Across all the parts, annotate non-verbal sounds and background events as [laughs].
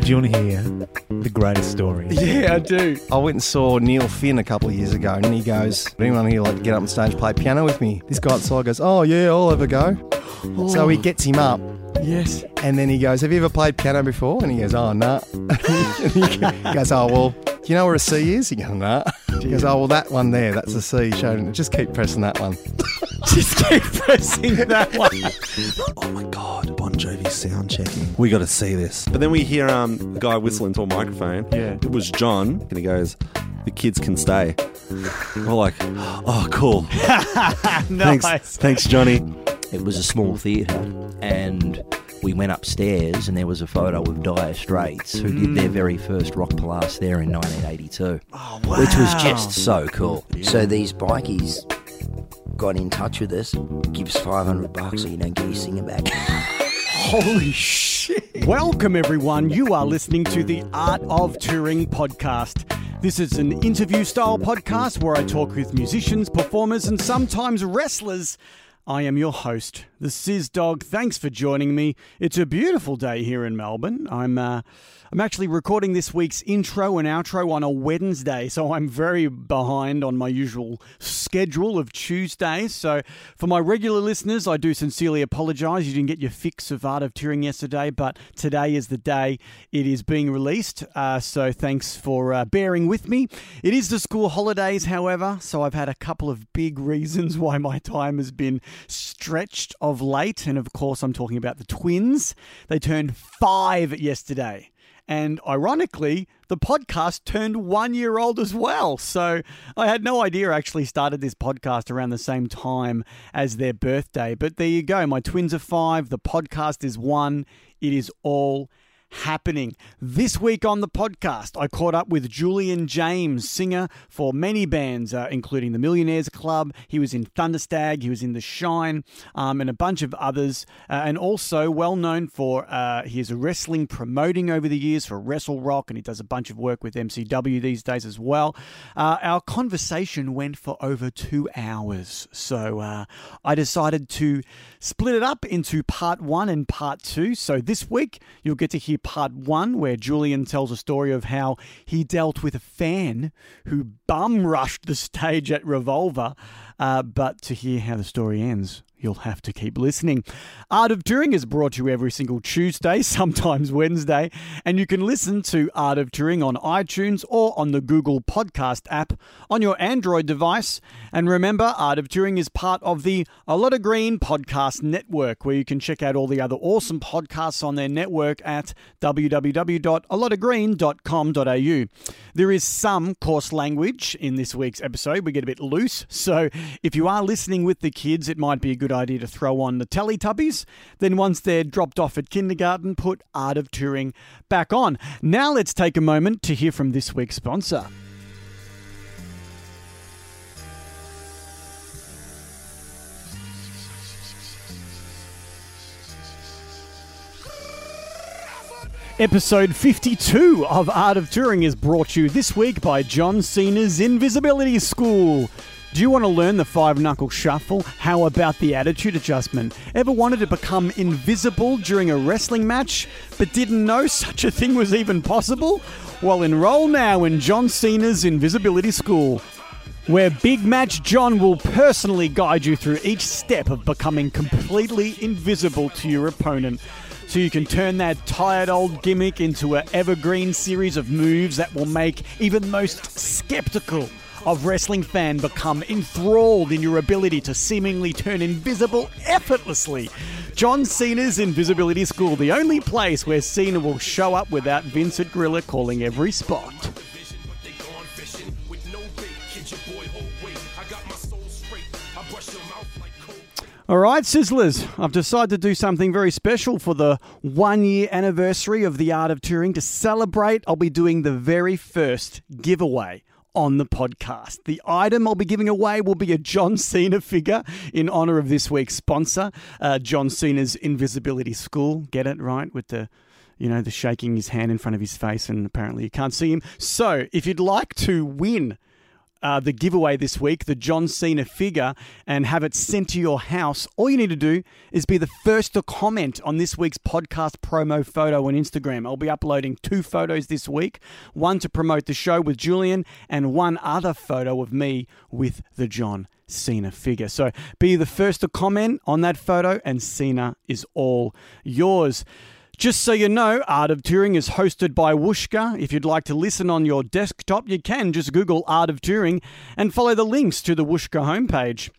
Do you want to hear the greatest story? Yeah, I do. I went and saw Neil Finn a couple of years ago, and he goes, anyone here like to get up on stage and play piano with me?" This guy outside goes, "Oh yeah, I'll have a go." [gasps] So he gets him up, Yes. and then he goes, "Have you ever played piano before?" And he goes, "Oh no." and [laughs] he goes, "Oh well, do you know where a C is?" He goes, "No." He goes, "Oh well, that one there, that's a C." Showing, just keep pressing that one. [laughs] Just keep pressing that one. [laughs] Oh my god, Bon Jovi sound checking. We got to see this. But then we hear um, a guy whistling to a microphone. Yeah. It was John, and he goes, "The kids can stay." We're like, "Oh, cool. [laughs] nice. Thanks, thanks, Johnny." It was a small theatre, and we went upstairs, and there was a photo of Dire Straits, who did their very first rock blast there in 1982, Oh, which was just so cool. So these bikies got in touch with us, give us 500 bucks so you don't get your singer back. [laughs] Holy shit. Welcome, everyone. You are listening to the Art of Touring podcast. This is an interview style podcast where I talk with musicians, performers, and sometimes wrestlers. I am your host, the Sizz Dog. Thanks for joining me. It's a beautiful day here in Melbourne. I'm uh, I'm actually recording this week's intro and outro on a Wednesday, so I'm very behind on my usual schedule of Tuesdays. So, for my regular listeners, I do sincerely apologise. You didn't get your fix of Art of Touring yesterday, but today is the day it is being released. Uh, so, thanks for uh, bearing with me. It is the school holidays, however, so I've had a couple of big [laughs] reasons why my time has been stretched of late. And of course, I'm talking about the twins. They turned five yesterday. And ironically, the podcast turned one year old as well. So I had no idea I actually started this podcast around the same time as their birthday. But there you go. My twins are five. The podcast is one. It is all happening. This week on the podcast, I caught up with Julian James, singer for many bands, uh, including the Millionaires Club. He was in Thunderstag, he was in The Shine, um, and a bunch of others. Uh, and also well known for uh, his wrestling promoting over the years for Wrestle Rock, and he does a bunch of work with MCW these days as well. Uh, our conversation went for over two hours. So uh, I decided to split it up into part one and part two. So this week, you'll get to hear part one, where Julian tells a story of how he dealt with a fan who bum rushed the stage at Revolver. Uh, but to hear how the story ends, you'll have to keep listening. Art of Touring is brought to you every single Tuesday, [laughs] sometimes Wednesday, and you can listen to Art of Touring on iTunes or on the Google Podcast app on your Android device. And remember, Art of Touring is part of the A Lot of Green podcast network, where you can check out all the other awesome podcasts on their network at www.alotofgreen.com.au. There is some coarse language in this week's episode. We get a bit loose, so if you are listening with the kids, it might be a good idea to throw on the Teletubbies. Then, once they're dropped off at kindergarten, put Art of Touring back on. Now, let's take a moment to hear from this week's sponsor. Episode 52 of Art of Touring is brought to you this week by John Cena's Invisibility School. Do you want to learn the five knuckle shuffle? How about the attitude adjustment? Ever wanted to become invisible during a wrestling match but didn't know such a thing was even possible? Well, enroll now in John Cena's Invisibility School where Big Match John will personally guide you through each step of becoming completely invisible to your opponent. So you can turn that tired old gimmick into an evergreen series of moves that will make even most skeptical of wrestling fan become enthralled in your ability to seemingly turn invisible effortlessly. John Cena's Invisibility School, the only place where Cena will show up without Vincent Grilla calling every spot. All right, Sizzlers, I've decided to do something very special for the one year anniversary of the Art of Touring. To celebrate, I'll be doing the very first giveaway on the podcast. The item I'll be giving away will be a John Cena figure in honor of this week's sponsor, uh, John Cena's Invisibility School. Get it right with the you know, the shaking his hand in front of his face, and apparently you can't see him. So, if you'd like to win uh, the giveaway this week, the John Cena figure, and have it sent to your house, all you need to do is be the first to comment on this week's podcast promo photo on Instagram. I'll be uploading two photos this week one to promote the show with Julian, and one other photo of me with the John Cena figure. So be the first to comment on that photo, and Cena is all yours. Just so you know, Art of Touring is hosted by Whooshkaa. If you'd like to listen on your desktop, you can just Google Art of Touring and follow the links to the Whooshkaa homepage.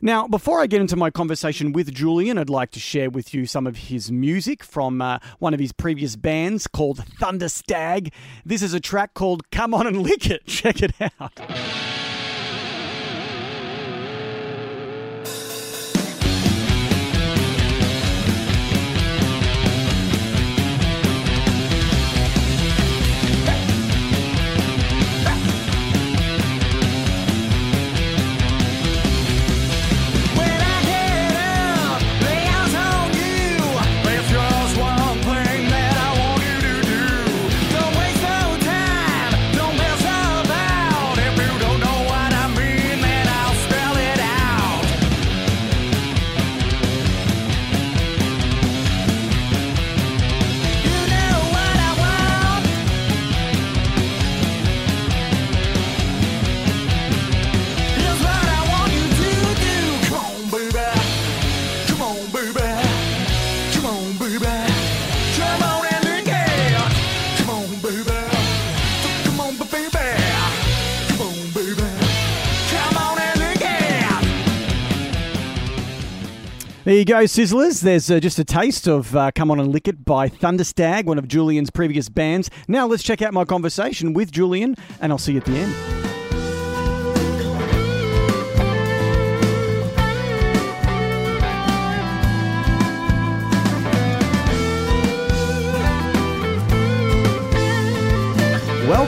Now, before I get into my conversation with Julian, I'd like to share with you some of his music from uh, one of his previous bands called Thunderstag. This is a track called Come On and Lick It. [laughs] Check it out. There you go, Sizzlers. There's uh, just a taste of uh, Come On and Lick It by Thunderstag, one of Julian's previous bands. Now let's check out my conversation with Julian, and I'll see you at the end.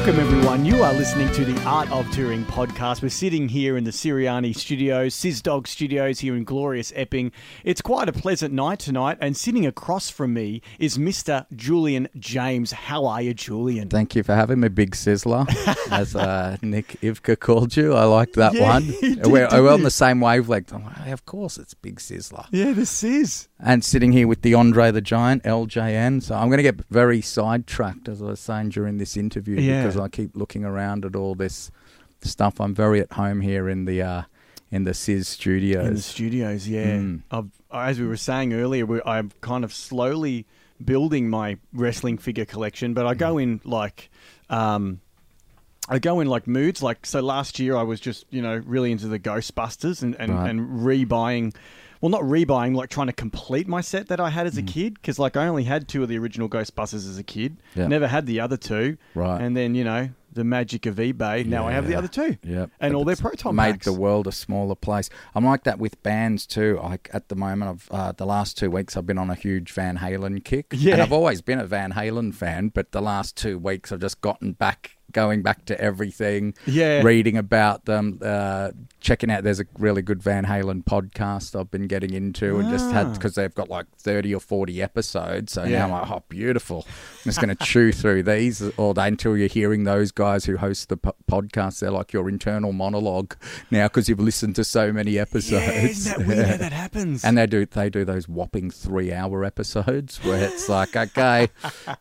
Welcome, everyone. You are listening to the Art of Touring podcast. We're sitting here in the Siriani studios, Sizdog studios here in glorious Epping. It's quite a pleasant night tonight, and sitting across from me is Mr. Julian James. How are you, Julian? Thank you for having me, Big Sizzler, [laughs] as uh, Nick Ivka called you. I liked that Yeah, one. [laughs] did, we're, we're on the same wavelength. I'm like, of course, it's Big Sizzler. Yeah, this is. And sitting here with the Andre the Giant, LJN. So I'm going to get very sidetracked, as I was saying during this interview, Yeah. Because I keep looking around at all this stuff. I'm very at home here in the uh, in the Sizz studios. In the studios, yeah. Mm. I've, as we were saying earlier, we, I'm kind of slowly building my wrestling figure collection, but I go Mm. in like. Um, I go in like moods. Like so, last year I was just you know really into the Ghostbusters and and, Right. and rebuying. Well, not rebuying, like trying to complete my set that I had as a kid. Because like I only had two of the original Ghostbusters as a kid. Mm. Yeah. Never had the other two. Right. And then you know the magic of eBay. Now I have the other two. Yep. And all their proton made packs. the world a smaller place. I'm like that with bands too. Like at the moment, I've uh, the last two weeks I've been on a huge Van Halen kick. Yeah. and I've always been a Van Halen fan, but the last two weeks I've just gotten back, going back to everything. Yeah. reading about them, uh, checking out. There's a really good Van Halen podcast I've been getting into, and just had Ah. because they've got like 30 or 40 episodes. So Yeah. now I'm like, oh, beautiful. I'm just going to chew through these all day until you're hearing those guys who host the po- podcast. They're like your internal monologue now because you've listened to so many episodes. [laughs] Yeah, that weird how that happens? And they do they do those whopping three hour episodes where it's like, okay,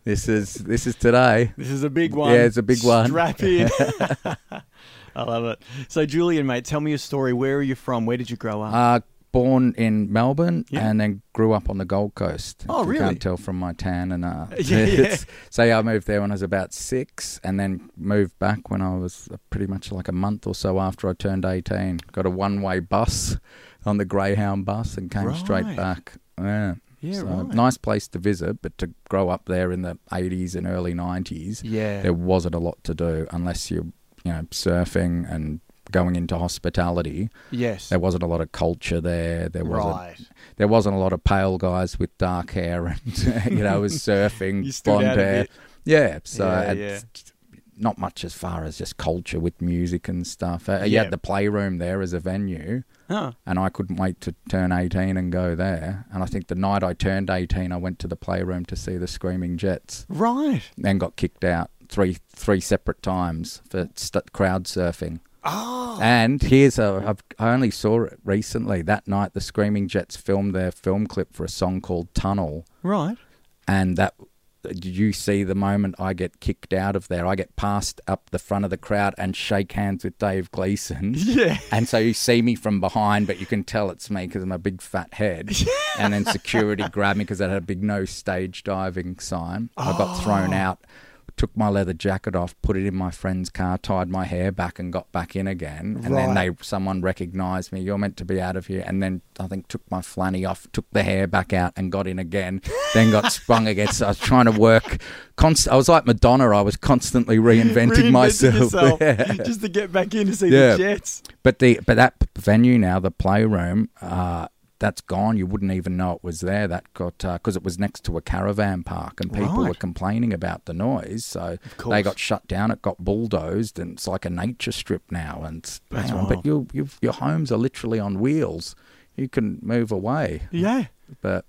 this is this is today. [laughs] This is a big one. Yeah, it's a big one. In. [laughs] [laughs] I love it. So, Julian, mate, tell me a story. Where are you from? Where did you grow up? Uh, born in Melbourne Yeah. and then grew up on the Gold Coast. Oh, really? can't tell from my tan and uh, [laughs] Yeah, yeah. So yeah, I moved there when I was about six, and then moved back when I was uh, pretty much like a month or so after I turned eighteen. Got a one-way bus on the Greyhound bus and came Right. straight back. Yeah. Yeah, so, right. Nice place to visit, but to grow up there in the 80s and early 90s, yeah. there wasn't a lot to do unless you're, you know, surfing and going into hospitality. yes. There wasn't a lot of culture there. There wasn't right. there wasn't a lot of pale guys with dark hair and [laughs] you know was [laughs] surfing blonde hair. Yeah, so Yeah, it's not much as far as just culture with music and stuff. Uh, You Yeah. had the playroom there as a venue, and I couldn't wait to turn eighteen and go there. And I think the night I turned eighteen, I went to the playroom to see the Screaming Jets, Right. then got kicked out three three separate times for st- crowd surfing. Oh. And here's a, I've, I only saw it recently. That night, the Screaming Jets filmed their film clip for a song called Tunnel. Right. And that, did you see the moment I get kicked out of there? I get passed up the front of the crowd and shake hands with Dave Gleeson. [laughs] Yeah. And so you see me from behind, but you can tell it's me because of my big fat head. [laughs] Yeah. and then security [laughs] grabbed me because I had a big no stage diving sign. I got thrown oh. out, took my leather jacket off, put it in my friend's car, tied my hair back, and got back in again. And then they someone recognised me. You're meant to be out of here. And then I think took my flanny off, took the hair back out, and got in again. [laughs] then got sprung again. So I was trying to work. Const- I was like Madonna. I was constantly reinventing, Reinventing myself. [laughs] Yeah. just to get back in to see Yeah. the Jets. But the but that venue now, the playroom, uh, that's gone. You wouldn't even know it was there. That got uh, because it was next to a caravan park, and people Right. were complaining about the noise. So they got shut down. It got bulldozed, and it's like a nature strip now. And That's on, but you, you've, your homes are literally on wheels. You can move away. Yeah. But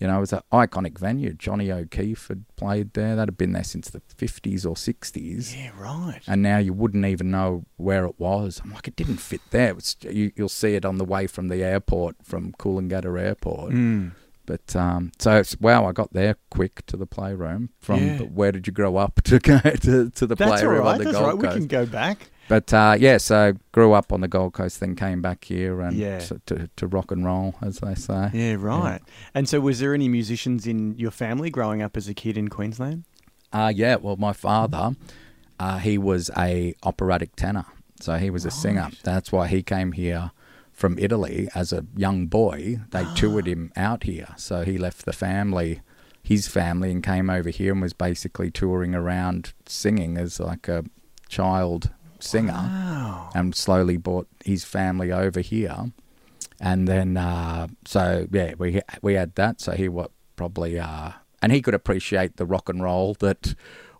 you know, it was an iconic venue. Johnny O'Keefe had played there. That had been there since the fifties or sixties Yeah, right. and now you wouldn't even know where it was. I'm like, it didn't fit there. It was, you, you'll see it on the way from the airport, from Coolangatta Airport. Mm. But um, so it's, wow, I got there quick to the playroom. From Yeah. but where did you grow up [laughs] to go to, to the That's playroom right. on the That's Gold right. We can go back. But uh, yeah, so grew up on the Gold Coast, then came back here and Yeah. to, to rock and roll, as they say. Yeah, right. And so, was there any musicians in your family growing up as a kid in Queensland? Uh, yeah, well, my father, uh, he was a operatic tenor, so he was a singer. That's why he came here from Italy as a young boy. They toured him out here, so he left the family, his family, and came over here and was basically touring around singing as like a child singer, Wow. and slowly brought his family over here. And then, uh, so yeah, we we had that. So he what probably, uh, and he could appreciate the rock and roll that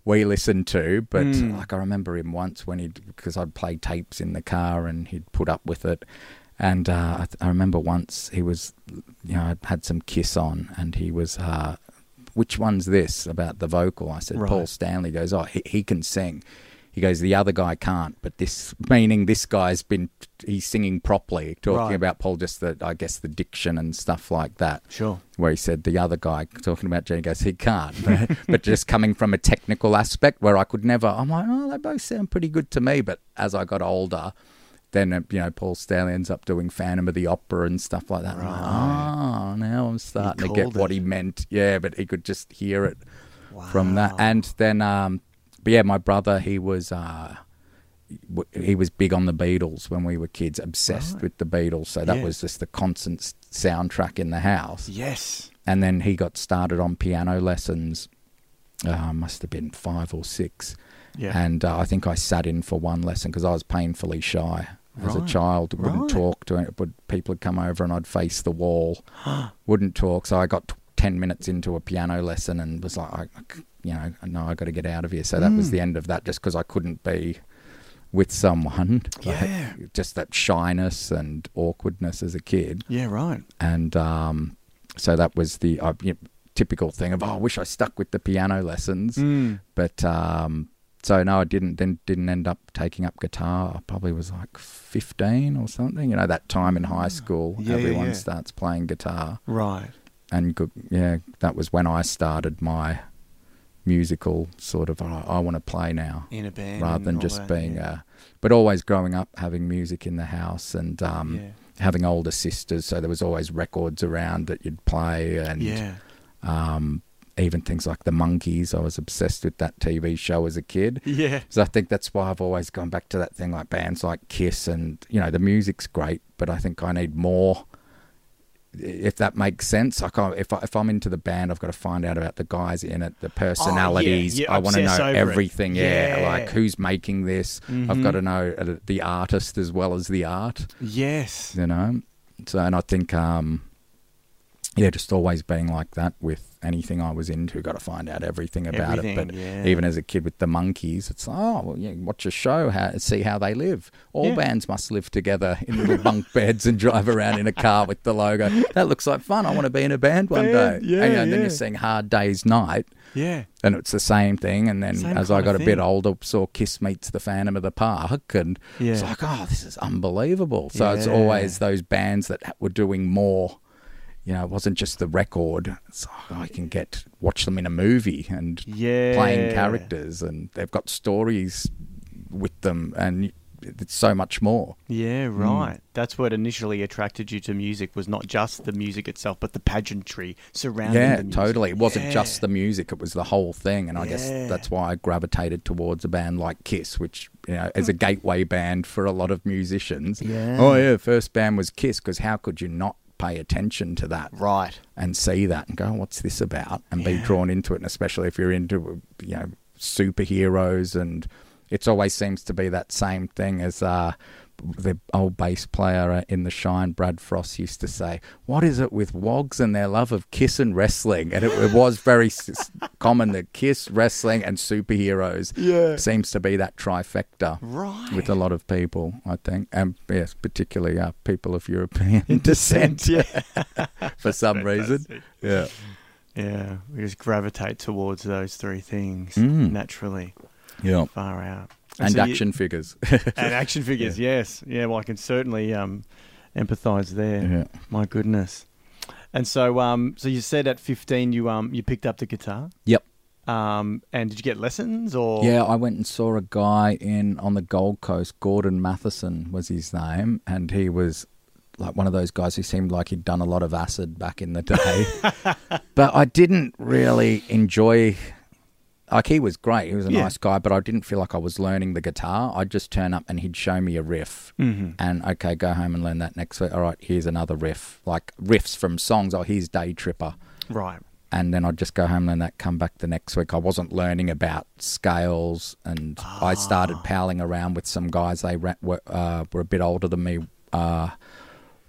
we listened to. But Mm. like I remember him once when he, because I'd play tapes in the car and he'd put up with it. And uh, I, th- I remember once he was, you know, I had some Kiss on, and he was, uh, which one's this about the vocal? I said, Right. Paul Stanley goes, oh, he, he can sing. He goes, the other guy can't, but this meaning this guy's been he's singing properly, talking Right. about Paul just the I guess the diction and stuff like that. Sure. Where he said the other guy talking about Jenny goes, he can't, [laughs] but, but just coming from a technical aspect where I could never. I'm like, oh, they both sound pretty good to me. But as I got older, then uh, you know Paul Stanley ends up doing Phantom of the Opera and stuff like that. I'm like, oh, now I'm starting to get called what he meant. Yeah, but he could just hear it from that. And then, um, but yeah, my brother, he was uh, w- he was big on the Beatles when we were kids, obsessed with the Beatles. So that Yeah. was just the constant soundtrack in the house. Yes. And then he got started on piano lessons. Uh, must have been five or six. Yeah. And uh, I think I sat in for one lesson because I was painfully shy as a Right. child. Wouldn't Right. talk to it. But people would come over and I'd face the wall. [gasps] Wouldn't talk. So I got t- ten minutes into a piano lesson and was like, I, you know, no, I got to get out of here. So that Mm. was the end of that, just because I couldn't be with someone. [laughs] Like, Yeah. just that shyness and awkwardness as a kid Yeah, right. and um, so that was the uh, you know, typical thing of oh, I wish I stuck with the piano lessons, Mm. but um, so no, I didn't. Then didn't end up taking up guitar. I probably was like fifteen or something. You know that time in high school, Yeah, yeah, everyone yeah. starts playing guitar, Right. and yeah, that was when I started my musical sort of. Oh, I want to play now In a band. rather than just that, being yeah. uh but always growing up having music in the house and um Yeah. having older sisters so there was always records around that you'd play and Yeah. um even things like the Monkees i was obsessed with that tv show as a kid [laughs] Yeah. so i think that's why i've always gone back to that thing like bands like kiss and you know the music's great but i think i need more if that makes sense, like I, if I, if I'm into the band, I've got to find out about the guys in it, the personalities. you I want to know everything. Yeah. Yeah. like who's making this. I've got to know uh, the artist as well as the art. Yes. You know, so and I think um, yeah, just always being like that with anything I was into. Got to find out everything about Everything, it. But yeah. even as a kid with the Monkees, it's like, oh, well, yeah, watch a show, how, see how they live. All Yeah. bands must live together in little [laughs] bunk beds and drive around in a car with the logo. That looks like fun. I want to be in a band one Band, day. yeah, and, you know, and then you're seeing Hard Day's Night. Yeah. And it's the same thing. And then Same as I got a bit older, saw Kiss meets the Phantom of the Park, and it's like, oh, this is unbelievable. So it's always those bands that were doing more. You know, it wasn't just the record. It's, oh, I can get watch them in a movie and Yeah. playing characters, and they've got stories with them, and it's so much more. Yeah, mm. right. That's what initially attracted you to music was not just the music itself, but the pageantry surrounding yeah, the music. totally. It wasn't Yeah. just the music; it was the whole thing. And I guess that's why I gravitated towards a band like Kiss, which you know is a gateway band for a lot of musicians. Yeah. Oh yeah, first band was Kiss because how could you not pay attention to that Right. and see that and go, what's this about, and be drawn into it, and especially if you're into you know superheroes and it always seems to be that same thing as uh, the old bass player in The Shine, Brad Frost, used to say, What is it with wogs and their love of kiss and wrestling? And it, it was very common that kiss, wrestling, and superheroes Yeah. seems to be that trifecta Right. with a lot of people, I think. And yes, particularly uh, people of European [laughs] descent yeah. [laughs] for some reason. Yeah. Yeah. We just gravitate towards those three things Mm. naturally. Yeah. Far out. And so you- action figures. [laughs] and action [laughs] figures, yes. Yeah, well I can certainly um empathize there. Yeah. My goodness. And so um so you said at fifteen you um you picked up the guitar? Yep. Um and did you get lessons or Yeah, I went and saw a guy in on the Gold Coast. Gordon Matheson was his name, and he was like one of those guys who seemed like he'd done a lot of acid back in the day. [laughs] but I didn't really enjoy. Like he was great, he was a Yeah. nice guy, but I didn't feel like I was learning the guitar. I'd just turn up and he'd show me a riff, Mhm. and okay, go home and learn that next week. All right, here's another riff, like riffs from songs. Oh, here's Day Tripper Right. and then I'd just go home and that come back the next week. I wasn't learning about scales, and I started Ah. palling around with some guys. They were, uh, were a bit older than me. Uh,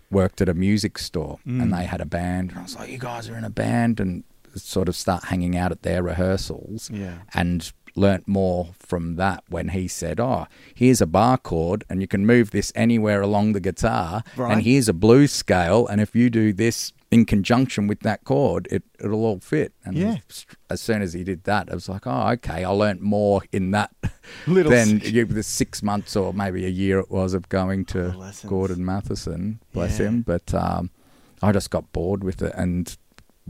worked at a music store, Mm. and they had a band. And I was like, "You guys are in a band," and sort of start hanging out at their rehearsals Yeah. and learnt more from that when he said, "Oh, here's a bar chord, and you can move this anywhere along the guitar, Right. and here's a blues scale, and if you do this in conjunction with that chord, it it'll all fit." And Yeah. as soon as he did that, I was like, "Oh, okay, I learnt more in that [laughs] Little than you, the six months or maybe a year it was of going to Gordon Matheson, bless Yeah. him." But um, I just got bored with it, and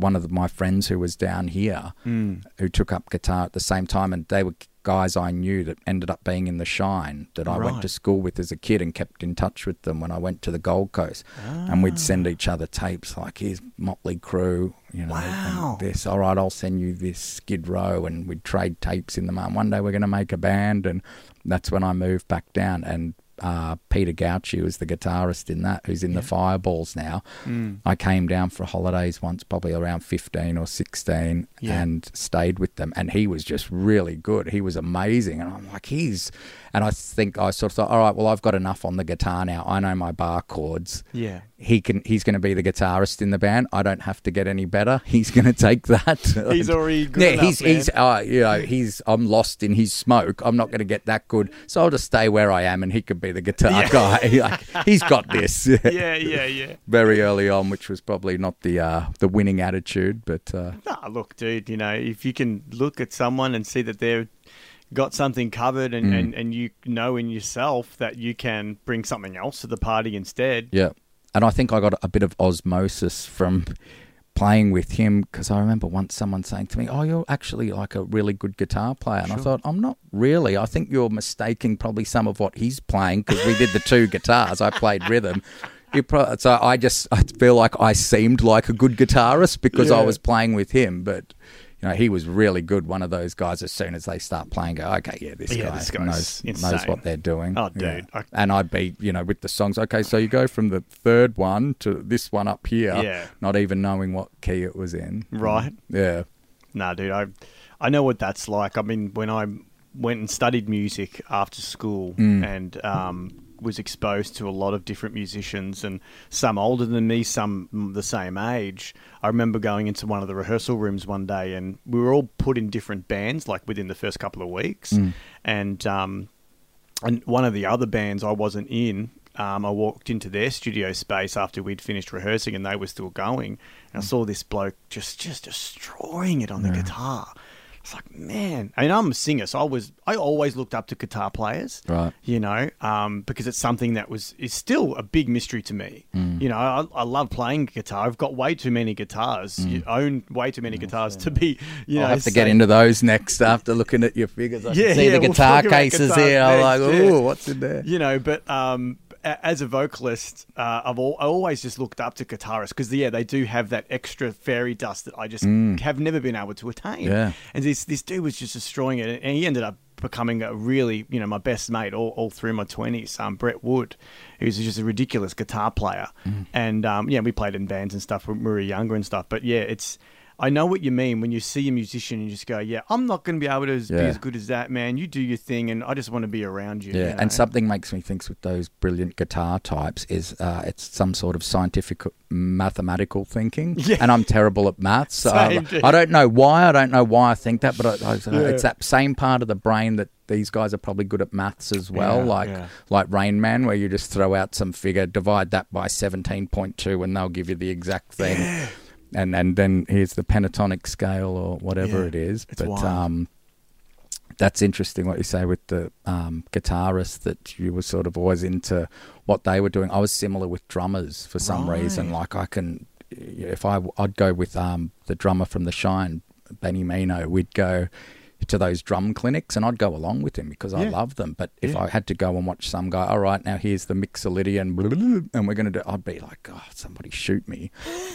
one of my friends who was down here Mm. who took up guitar at the same time, and they were guys I knew that ended up being in the Shine that I went to school with as a kid and kept in touch with them when I went to the Gold Coast, and we'd send each other tapes like here's Motley Crue, you know, Wow. this. All right, I'll send you this Skid Row, and we'd trade tapes in the mail. One day we're going to make a band, and that's when I moved back down and. Uh, Peter Gauchi was the guitarist in that, who's in the Fireballs now. Mm. I came down for holidays once, probably around 15 or 16, Yeah. and stayed with them. And he was just really good. He was amazing. And I'm like, he's. And I think I sort of thought, all right, well, I've got enough on the guitar now. I know my bar chords. Yeah. He can. He's going to be the guitarist in the band. I don't have to get any better. [laughs] He's going to take that. [laughs] He's already good yeah, enough, he's man. he's uh, you know he's I'm lost in his smoke. I'm not going to get that good, so I'll just stay where I am, and he could be the guitar guy. [laughs] like, he's got this. Yeah, yeah, yeah. very early on, which was probably not the uh, the winning attitude, but uh, Nah, look, dude, you know, if you can look at someone and see that they've got something covered and, Mm. and, and you know in yourself that you can bring something else to the party instead. yeah. And I think I got a bit of osmosis from playing with him because I remember once someone saying to me, "Oh, you're actually like a really good guitar player," and I thought, "I'm not really. I think you're mistaking probably some of what he's playing because we did the two guitars. I played rhythm." You pro- so I just I feel like I seemed like a good guitarist because I was playing with him, but you know he was really good. One of those guys. As soon as they start playing, go okay, yeah, this Yeah, guy this knows insane. knows what they're doing. Oh, Yeah. dude, I- and I'd be you know with the songs. Okay, so you go from the third one to this one up here, Yeah. not even knowing what key it was in. Right. Yeah. Nah, dude, I I know what that's like. I mean, when I went and studied music after school, Mm. and um, was exposed to a lot of different musicians, and some older than me, some mm, the same age. I remember going into one of the rehearsal rooms one day, and we were all put in different bands, like within the first couple of weeks, and um, and one of the other bands I wasn't in. Um, I walked into their studio space after we'd finished rehearsing, and they were still going. And I saw this bloke just just destroying it on the guitar. It's like, man. I mean, I'm a singer, so I was. I always looked up to guitar players, Right. You know, um, because it's something that was is still a big mystery to me. Mm. You know, I, I love playing guitar. I've got way too many guitars. You own way too many guitars to be. You Mm. I'll know, have to get into those next after looking at your figures. I Yeah, can see yeah, the we'll guitar cases guitars here. I'm like, yeah. what's in there? you know but um as a vocalist uh, I've al- I always just looked up to guitarists because yeah they do have that extra fairy dust that I just have never been able to attain. Yeah. and this this dude was just destroying it and he ended up becoming a really you know my best mate all, all through my 20s um Brett Wood who's just a ridiculous guitar player. And um yeah we played in bands and stuff when we were younger and stuff but yeah it's I know what you mean when you see a musician and you just go, "Yeah, I'm not going to be able to be as good as that man. You do your thing, and I just want to be around you." Yeah, you know? and something makes me think with those brilliant guitar types is uh, it's some sort of scientific mathematical thinking. [laughs] Yeah. And I'm terrible at maths. So I. I don't know why. I don't know why I think that, but I, I, it's that same part of the brain that these guys are probably good at maths as well. Yeah, like yeah. like Rain Man, where you just throw out some figure, divide that by seventeen point two, and they'll give you the exact thing. And and then here's the pentatonic scale or whatever Yeah, it is. but um, that's interesting what you say with the um, guitarists that you were sort of always into what they were doing. I was similar with drummers for some reason. Like I can, if I I'd go with um, the drummer from the Shine, Benny Mino. We'd go to those drum clinics and I'd go along with him because I Yeah. love them. But if Yeah. I had to go and watch some guy, all right, now here's the mixolydian, blah, blah, blah, and we're going to do, I'd be like, oh, somebody shoot me.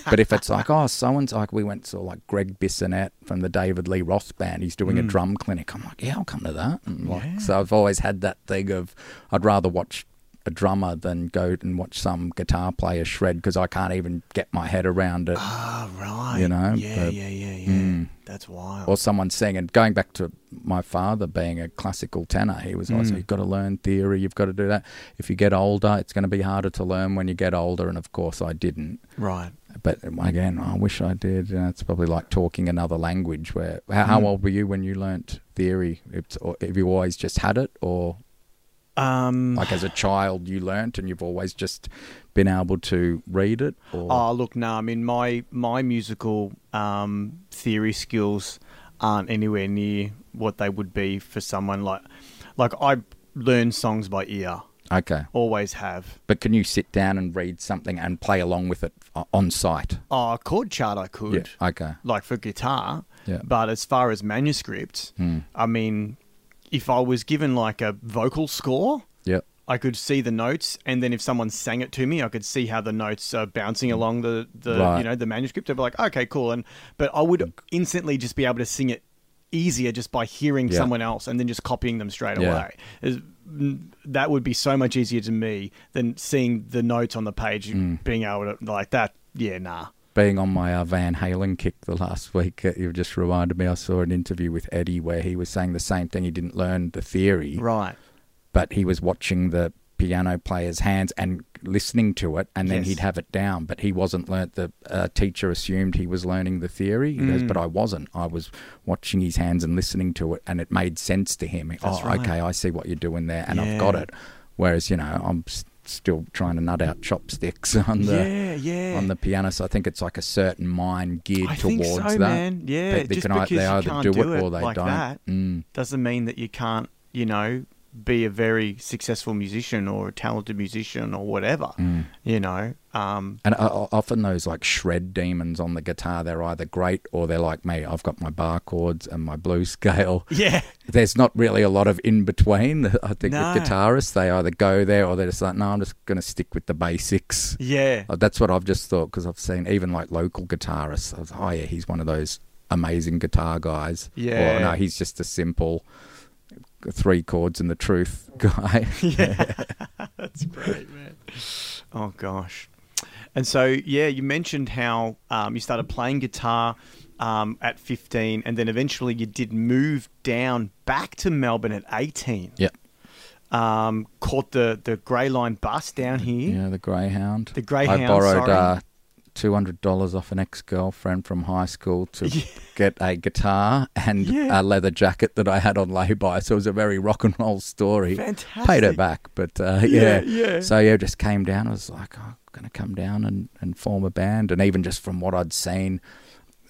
But if it's like, oh, so and so, like we went to like Gregg Bissonette from the David Lee Roth band, he's doing a mm. drum clinic. I'm like, yeah, I'll come to that. And like, So I've always had that thing of I'd rather watch a drummer than go and watch some guitar player shred because I can't even get my head around it. Ah, right. You know, Yeah, but- yeah, yeah, yeah. Mm. That's wild. or someone singing. Going back to my father being a classical tenor, he was always, you've got to learn theory, you've got to do that. If you get older, it's going to be harder to learn when you get older. And of course, I didn't. right. But again, I wish I did. You know, it's probably like talking another language. Where how, how old were you when you learnt theory? It's, or, have you always just had it, or Um, like as a child you learnt and you've always just been able to read it? Or oh, look, no. I mean, my my musical um, theory skills aren't anywhere near what they would be for someone like like I learn songs by ear. okay, Always have. but can you sit down and read something and play along with it on sight? Oh, a chord chart I could. Yeah. Okay. like for guitar. Yeah. But as far as manuscripts, Hmm. I mean, if I was given like a vocal score, Yep. I could see the notes, and then if someone sang it to me, I could see how the notes are bouncing along the, the Right. you know the manuscript. I'd be like, okay, cool, and but I would instantly just be able to sing it easier just by hearing Yeah. someone else and then just copying them straight Yeah. away. Mm, That would be so much easier to me than seeing the notes on the page, Hmm. being able to like that. Yeah, nah. Being on my uh, Van Halen kick the last week, uh, you just reminded me. I saw an interview with Eddie where he was saying the same thing. He didn't learn the theory, Right. but he was watching the piano player's hands and listening to it, and then Yes. he'd have it down. But he wasn't learnt. The uh, teacher assumed he was learning the theory. He goes, Mm. but I wasn't. I was watching his hands and listening to it, and it made sense to him. That's oh, right. okay, I see what you're doing there, and I've got it. Whereas you know, I'm still trying to nut out chopsticks [laughs] on the yeah, yeah. on the piano. So I think it's like a certain mind geared I think towards so, that. man. Yeah, They, they just can, because they you either can't do, do it it or they like don't. that. Mm. doesn't mean that you can't, you know, be a very successful musician or a talented musician or whatever. Mm. You know, um, And uh, often those like shred demons on the guitar, they're either great or they're like me. I've got my bar chords and my blues scale. [laughs] yeah, There's not really a lot of in between. [laughs] I think No. with guitarists, they either go there or they're just like, no, I'm just going to stick with the basics. yeah, Uh, That's what I've just thought because I've seen even like local guitarists. I was, oh yeah, he's one of those amazing guitar guys. Yeah. Or no, he's just a simple three chords and the truth guy. [laughs] Yeah, [laughs] that's great, man. Oh gosh, and so yeah, you mentioned how um, you started playing guitar. Um, at 15, and then eventually you did move down back to Melbourne at 18. yeah. um, caught the the Grey Line bus down here. Yeah, the Greyhound. The Greyhound, I borrowed sorry. uh, two hundred dollars off an ex-girlfriend from high school to [laughs] Yeah. get a guitar and Yeah. a leather jacket that I had on lay-by. So it was a very rock and roll story. Fantastic. Paid her back, but uh, [laughs] Yeah, yeah. So yeah, just came down. I was like, oh, I'm gonna come down and, and form a band. And even just from what I'd seen,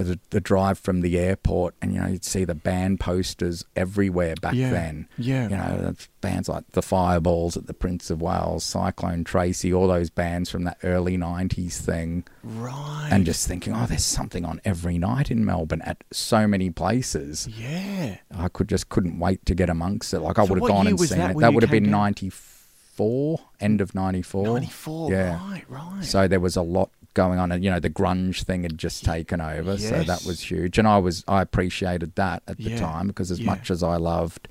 the, the drive from the airport, and you know, you'd see the band posters everywhere back Yeah, then. yeah. you know, bands like the Fireballs at the Prince of Wales, Cyclone Tracy, all those bands from that early '90s thing Right. and just thinking, oh, there's something on every night in Melbourne at so many places. yeah. I could just couldn't wait to get amongst it. Like I So would have gone and seen that it. That would have been down? '94, end of '94. 94. Yeah. Right, right. So there was a lot going on, and you know the grunge thing had just taken over, so that was huge. And I was I appreciated that at the Yeah, time because as yeah. much as I loved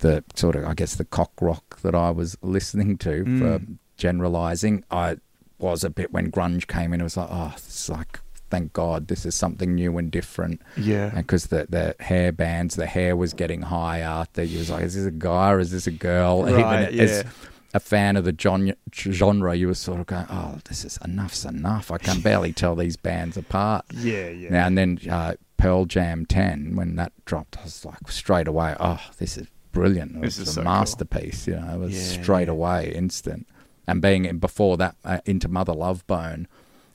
the sort of I guess the cock rock that I was [laughs] listening to for Mm. generalizing, I was a bit when grunge came in. It was like, oh, it's like thank God this is something new and different. yeah. Because the the hair bands, the hair was getting higher. That you was like, is this a guy or is this a girl? [laughs] Right, Even as yeah. A fan of the gen- genre, you were sort of going, oh, this is enough's enough. I can barely tell these bands apart. [laughs] Yeah, yeah. Now and then, uh, Pearl Jam Ten, when that dropped, I was like straight away, oh, this is brilliant. It This was is a so cool. masterpiece. You know, it was Yeah, straight yeah. away, instant. And being in- before that uh, into Mother Love Bone.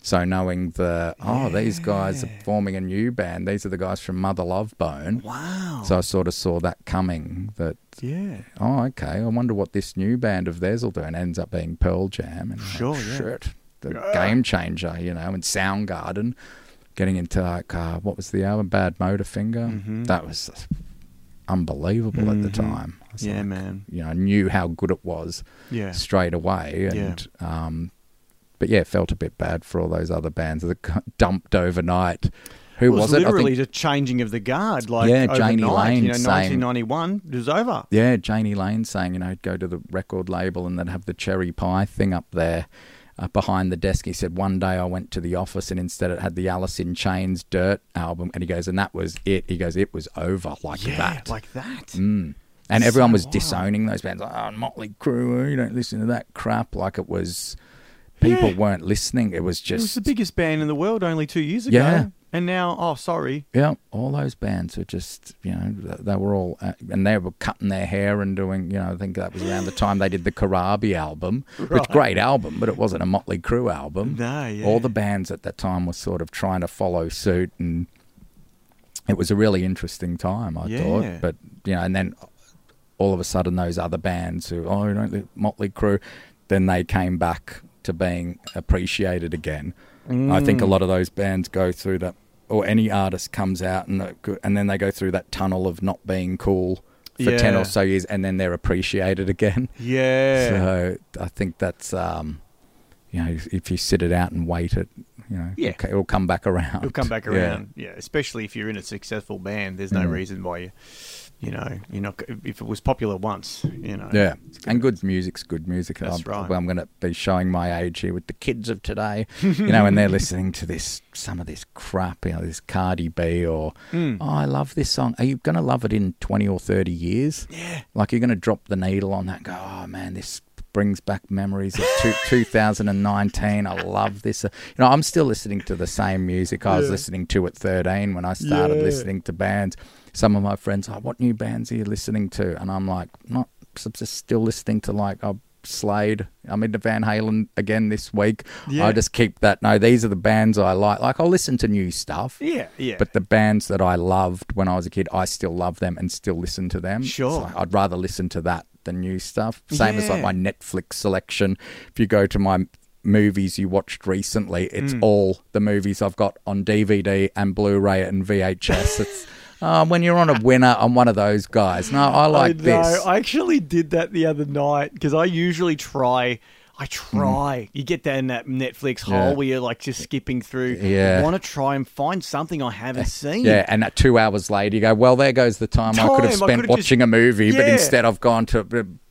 So knowing the oh these guys are forming a new band these are the guys from Mother Love Bone wow. so I sort of saw that coming that yeah. oh, okay, I wonder what this new band of theirs will do. And ends up being Pearl Jam. And Sure, like, yeah. shit, the game changer, you know, and Soundgarden. Getting into like, uh, what was the album? Badmotorfinger. Mhm. That was unbelievable at the Mhm. time. Yeah, like, man. You know, I knew how good it was Yeah. straight away. And, um, but yeah, felt a bit bad for all those other bands that got dumped overnight. Who Well, was it's it? Literally the changing of the guard. Like Yeah, Jani Lane You know, saying- 1991 it was over. Yeah, Jani Lane saying, you know, go to the record label and then have the cherry pie thing up there uh, behind the desk. He said, one day I went to the office and instead it had the Alice in Chains Dirt album. And he goes, and that was it. He goes, it was over like Yeah, that. like that. Mm. And everyone So was wild. disowning those bands. Like, oh, Motley Crue, you don't listen to that crap. Like it was, people Yeah. weren't listening. It was It was just, the biggest band in the world only two years ago. Yeah. And now, oh, sorry. Yeah, all those bands were just, you know, they were all, uh, and they were cutting their hair and doing, you know, I think that was around the time they did the Corabi album, which great album, but it wasn't a Motley Crue album. No, yeah. All the bands at that time were sort of trying to follow suit, and it was a really interesting time, I Yeah. thought. But you know, and then all of a sudden, those other bands who, oh, you don't Motley Crue, then they came back to being appreciated again. I think Mm. a lot of those bands go through that, or any artist comes out and and then they go through that tunnel of not being cool for ten or so years, and then they're appreciated again. [laughs] Yeah. So I think that's, um, you know, if you sit it out and wait it, you know, Yeah. it'll come back around. It'll come back [laughs] Yeah. around. Yeah. especially if you're in a successful band. There's no Mm. reason why you, you know, you're not. If it was popular once, you know. Yeah, and good music's good music. That's I'm, right. well, I'm going to be showing my age here with the kids of today. [laughs] you know, and they're listening to this, some of this crap, you know, this Cardi B or, Mm. oh, I love this song. Are you going to love it in 20 or 30 years? Yeah. Like you're going to drop the needle on that and go, oh man, this brings back memories of two, [laughs] 2019. I love this. You know, I'm still listening to the same music I was listening to at 13 when I started Yeah. listening to bands. Some of my friends, oh, what new bands are you listening to? And I'm like, not I'm just still listening to like oh, Slade. I'm into Van Halen again this week. Yeah. I just keep that. No, these are the bands I like. Like I'll listen to new stuff. Yeah. Yeah. But the bands that I loved when I was a kid, I still love them and still listen to them. Sure. So I'd rather listen to that than new stuff. Same as like my Netflix selection. If you go to my movies you watched recently, it's Mm. all the movies I've got on DVD and Blu-ray and VHS. It's uh, when you're on a winner, I'm one of those guys. No, I like I this. I actually did that the other night because I usually try. I try. You get that in that Netflix hole Mm. Yeah. where you're like just skipping through. Yeah. Want to try and find something I haven't [laughs] seen. Yeah, and two hours later, you go, well, there goes the time, I could have spent could've just- watching a movie, but instead I've gone to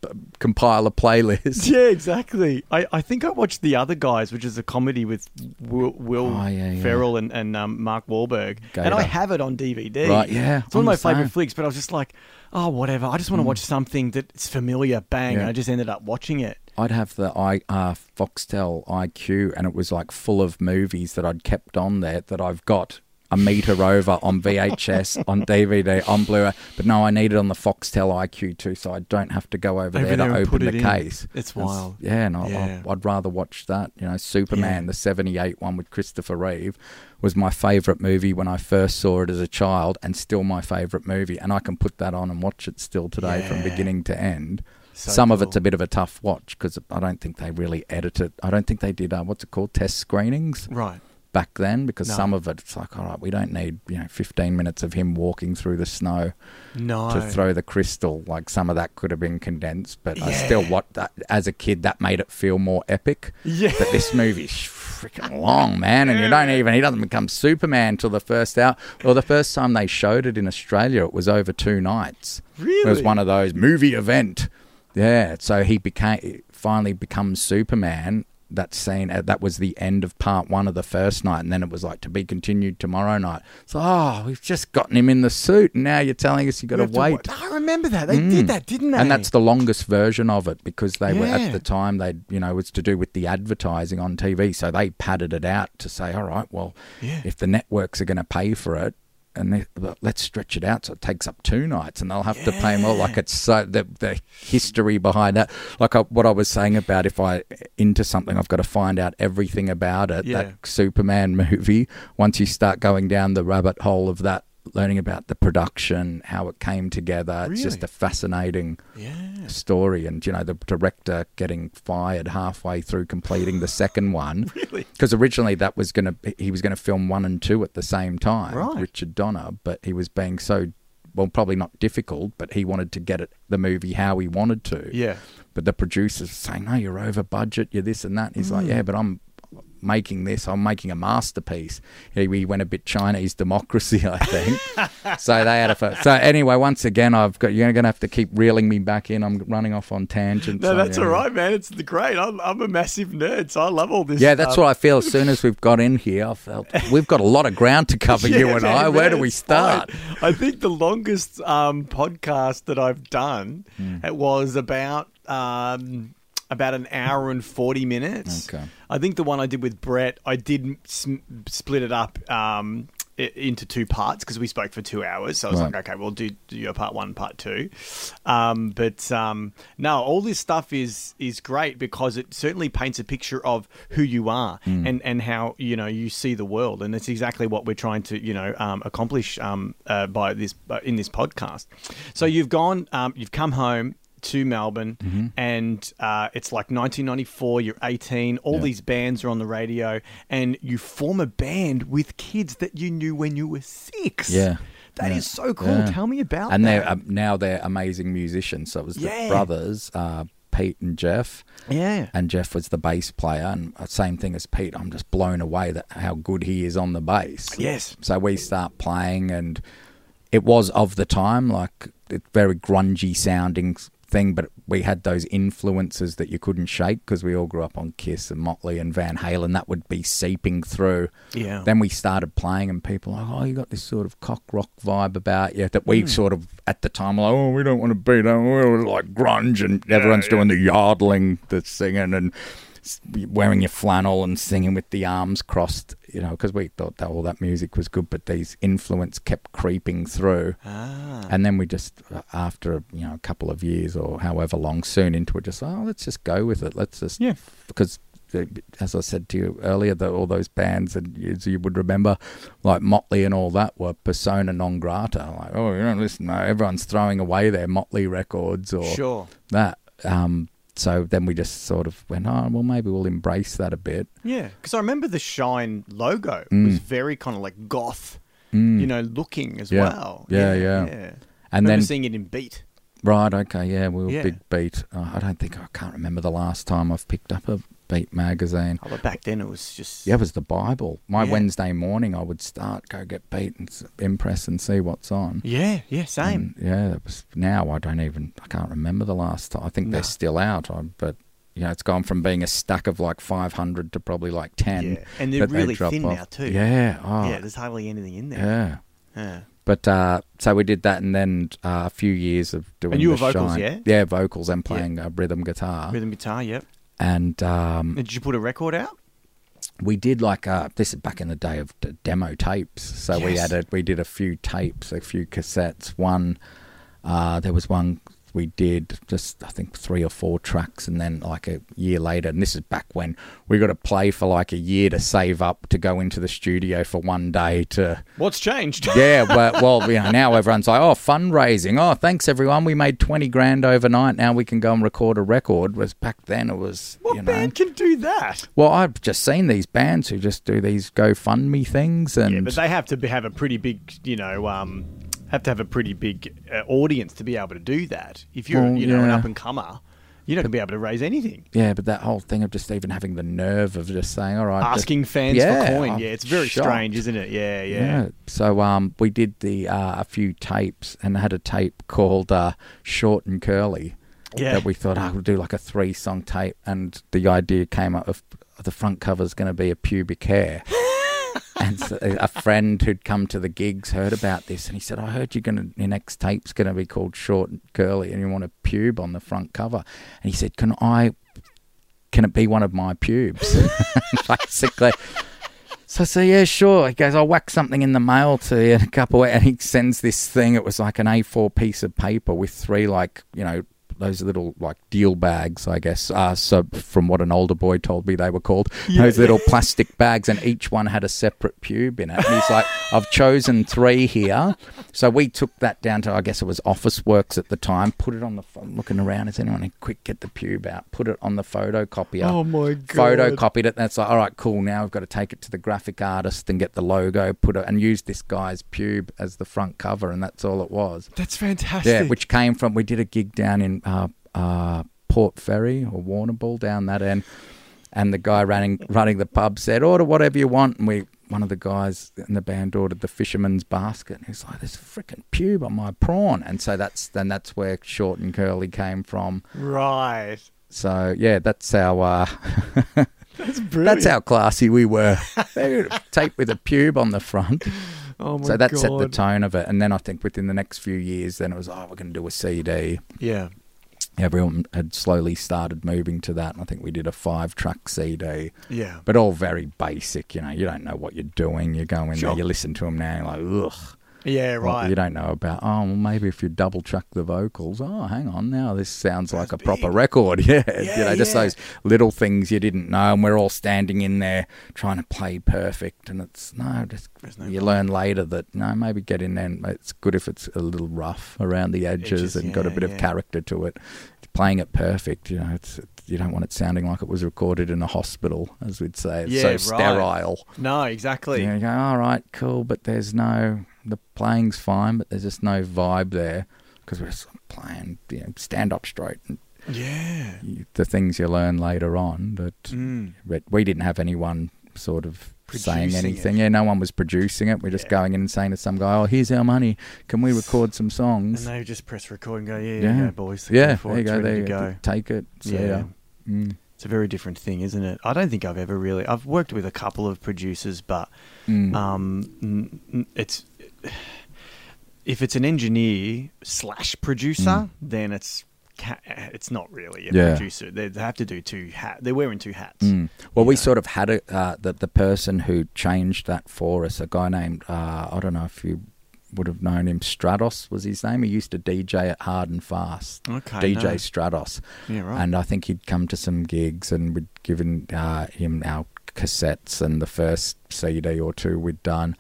uh, compile a playlist. Yeah, exactly. I, I think I watched The Other Guys, which is a comedy with Will, Will Oh, yeah, yeah. Ferrell and, and um, Mark Wahlberg. And I have it on DVD. Right, yeah, It's one of I'm my favourite flicks, but I was just like, oh, whatever. I just want to watch something that's familiar. Bang. Yeah. And I just ended up watching it. I'd have the i uh, Foxtel IQ, and it was like full of movies that I'd kept on there that I've got a meter over on VHS, on DVD, on Blu-ray. But no, I need it on the Foxtel IQ too, so I don't have to go over, Over there there to open the it in. case. It's wild. Yeah, and Yeah. I, I'd rather watch that. You know, Superman, Yeah. the '78 one with Christopher Reeve, was my favourite movie when I first saw it as a child, and still my favourite movie. And I can put that on and watch it still today from beginning to end. So Some of it's a bit of a tough watch because I don't think they really edit it. I don't think they did uh, what's it called test screenings Right. back then because No. some of it it's like all right we don't need you know 15 minutes of him walking through the snow No. to throw the crystal like some of that could have been condensed but I still what that as a kid that made it feel more epic Yeah. but this movie's freaking long man and you don't even he doesn't become Superman till the first hour well the first time they showed it in Australia it was over two nights Really? it was one of those movie event. Yeah, so he became finally becomes Superman. That scene uh, that was the end of part one of the first night, and then it was like to be continued tomorrow night. So, oh, we've just gotten him in the suit, and now you're telling us you got to wait. wa- I remember that. They Mm. did that, didn't they? And that's the longest version of it because they were Yeah. at the time they you know it was to do with the advertising on TV, so they padded it out to say, all right, well, Yeah. if the networks are going to pay for it. And they, well, let's stretch it out so it takes up two nights, and they'll have to pay more. Like it's so the the history behind that. Like I, what I was saying about if I into something, I've got to find out everything about it. Yeah. That Superman movie. Once you start going down the rabbit hole of that, learning about the production, how it came together, it's just a fascinating Yeah. story and you know the director getting fired halfway through completing the second [gasps] one Really? because originally that was going to he was going to film one and two at the same time Right. richard donner but he was being so well probably not difficult but he wanted to get it the movie how he wanted to Yeah. but the producers saying no you're over budget you're this and that and he's Mm. like yeah but i'm making this i'm making a masterpiece he went a bit chinese democracy i think [laughs] so they had a so anyway once again i've got you're going to have to keep reeling me back in i'm running off on tangents No, so, that's yeah. all right, man. It's the great. I'm, I'm a massive nerd, so I love all this. yeah that's stuff. what i feel as [laughs] soon as we've got in here i felt we've got a lot of ground to cover [laughs] you and man, i where man, do we start fine. I think the longest um, podcast that I've done Hmm. it was about um, about an hour and forty minutes. Okay. I think the one I did with Brett, I did sm- split it up. Um, into two parts because we spoke for two hours, so I was Right. like, okay, we'll do, do your part one, part two. Um, but um, no, all this stuff is is great because it certainly paints a picture of who you are and and how you know you see the world, and it's exactly what we're trying to you know um, accomplish um, uh, by this uh, in this podcast. So you've gone, um, you've come home to Melbourne, and uh, it's like 1994. You're 18. All these bands are on the radio, and you form a band with kids that you knew when you were six. Yeah. that is Yeah. so cool. Yeah. Tell me about and that. they're um, now they're amazing musicians so it was Yeah. the brothers uh, pete and jeff yeah. and Jeff was the bass player, and uh, same thing as Pete. I'm just blown away that how good he is on the bass. Yes. So we start playing, and it was of the time, like it's very grungy sounding thing, but we had those influences that you couldn't shake because we all grew up on Kiss and Motley and Van Halen. That would be seeping through. Yeah. Then we started playing, and people like, "Oh, you got this sort of cock rock vibe about you." That we hmm. sort of at the time were like, "Oh, we don't want to be that. We're like grunge," and everyone's doing the yardling, the singing, and wearing your flannel and singing with the arms crossed. You know, because we thought that all that music was good, but these influence kept creeping through. Ah. And then we just, uh, after you know a couple of years or however long, soon into it, just oh, let's just go with it. Let's just Yeah. because uh, as I said to you earlier, that all those bands and as you would remember, like Motley and all that were persona non grata. Like oh, you don't listen. No, everyone's throwing away their Motley records or Sure. that. Um, so then we just sort of went, oh, well, maybe we'll embrace that a bit. Yeah, because I remember the Shine logo Mm. was very kind of like goth, Mm. you know, looking as Yeah. well. Yeah, yeah. yeah. And remember then seeing it in Beat. Right, okay, yeah, we were Yeah. big beat. Uh, I don't think I can't remember the last time I've picked up a Beat magazine. Oh, but back then it was just Yeah, it was the Bible. My Yeah. Wednesday morning, I would start, go get Beat and Impress and see what's on. yeah, yeah, same. And, yeah, it was, now I don't even, I can't remember the last time. I think No. they're still out, I, but you know, it's gone from being a stack of like 500 to probably like 10. Yeah, and they're that they really thin off. now too. Yeah, oh, yeah. There's hardly anything in there. yeah. Yeah. But uh, so we did that, and then uh, a few years of doing. And you were vocals, Shine. yeah? Yeah, vocals and playing uh, rhythm guitar, Rhythm guitar. Yep. And um, did you put a record out? we did like uh, this is back in the day of d- demo tapes. So we Yes. had a, we did a few tapes, a few cassettes. One, uh, there was one we did just I think three or four tracks, and then like a year later, and this is back when we got to play for like a year to save up to go into the studio for one day to. What's changed? [laughs] Yeah, well, well, you know, now everyone's like, oh, fundraising. Oh, thanks everyone. We made twenty grand overnight. Now we can go and record a record. Was back then it was, what you know. band can do that? Well, I've just seen these bands who just do these GoFundMe things, and Yeah, but they have to have a pretty big, you know, um, have to have a pretty big uh, audience to be able to do that. If you're, Well, you know, an up and comer, you're not going to be able to raise anything. yeah, but that whole thing of just even having the nerve of just saying, "All right," just- Asking fans Yeah, for coin. I'm Yeah, it's very shocked. strange, isn't it? Yeah, yeah. Yeah. So um, we did the uh, a few tapes and had a tape called uh, "Short and Curly." Yeah. That we thought I would do like a three song tape, and the idea came up of the front cover's going to be a pubic hair. And so a friend who'd come to the gigs heard about this, and he said, "I heard you're to your next tape's going to be called Short and Curly, and you want a pube on the front cover." And he said, "Can I? Can it be one of my pubes?" [laughs] Basically. So I say, yeah, sure. He goes, I'll whack something in the mail to you in a couple of, and he sends this thing. It was like an A4 piece of paper with three, like, you know, those little like deal bags, I guess. Uh, so from what an older boy told me, they were called those little plastic bags, and each one had a separate pube in it. And he's like, I've chosen three here. So we took that down to, I guess it was Officeworks at the time. Put it on the. I'm looking around. Is anyone quick? Get the pube out. Put it on the photocopier Oh my god. photocopied it. That's like, all right, cool. Now we've got to take it to the graphic artist and get the logo, put it, and use this guy's pube as the front cover, and that's all it was. That's fantastic. Yeah, which came from we did a gig down in uh, uh, Port Fairy or Warrnambool down that end, and the guy running running the pub said, "Order whatever you want," and we. One of the guys in the band ordered the fisherman's basket, and he's like, "There's a freaking pube on my prawn," and so that's then that's where short and curly came from. right. So yeah, that's our uh, [laughs] That's brilliant. that's how classy we were. Tape with a pube on the front. [laughs] Oh my so that set the tone of it. And then I think within the next few years, then it was, oh, we're going to do a CD. Yeah. Everyone had slowly started moving to that. And I think we did a five track CD, Yeah. but all very basic. You know, you don't know what you're doing. You go in Sure. there, you listen to them now, you're like, ugh. Yeah. Right. you don't know about, oh, well, maybe if you double track the vocals, oh, hang on, now this sounds like a proper record. Yeah. [laughs] Yeah, you know, just yeah. those little things you didn't know. And we're all standing in there trying to play perfect. And it's, no, just, no you learn later that, no, maybe get in there and it's good if it's a little rough around the edges, Edges, and got a bit yeah. of character to it. Playing it perfect, you know, it's, you don't want it sounding like it was recorded in a hospital, as we'd say. It's Yeah, so right. sterile. No, exactly. Yeah, you go, all right, cool, but there's no the playing's fine, but there's just no vibe there because we're of playing, you know, stand up straight, and Yeah. you, the things you learn later on. That, Mm. but we didn't have anyone sort of saying anything. it. Yeah, no one was producing it. We're just Yeah. going in and saying to some guy, "Oh, here's our money. Can we record some songs?" And they just press record and go, yeah, Yeah. yeah, go, boys. yeah, there you go. There you go. Take it. See Yeah. ya. Mm. It's a very different thing, isn't it? I don't think I've ever really. I've worked with a couple of producers, but Mm. um, it's if it's an engineer slash producer, then it's it's not really a Mm. Yeah. producer. They, they have to do two hat. They're wearing two hats. Mm. Well, we Yeah. sort of had a, uh, the the person who changed that for us, a guy named uh, I don't know if you would have known him. Stratos was his name. He used to DJ at Hard and Fast. Okay, DJ no. Stratos, Yeah, right. and I think he'd come to some gigs and we'd given uh, him our cassettes and the first CD or two we'd done.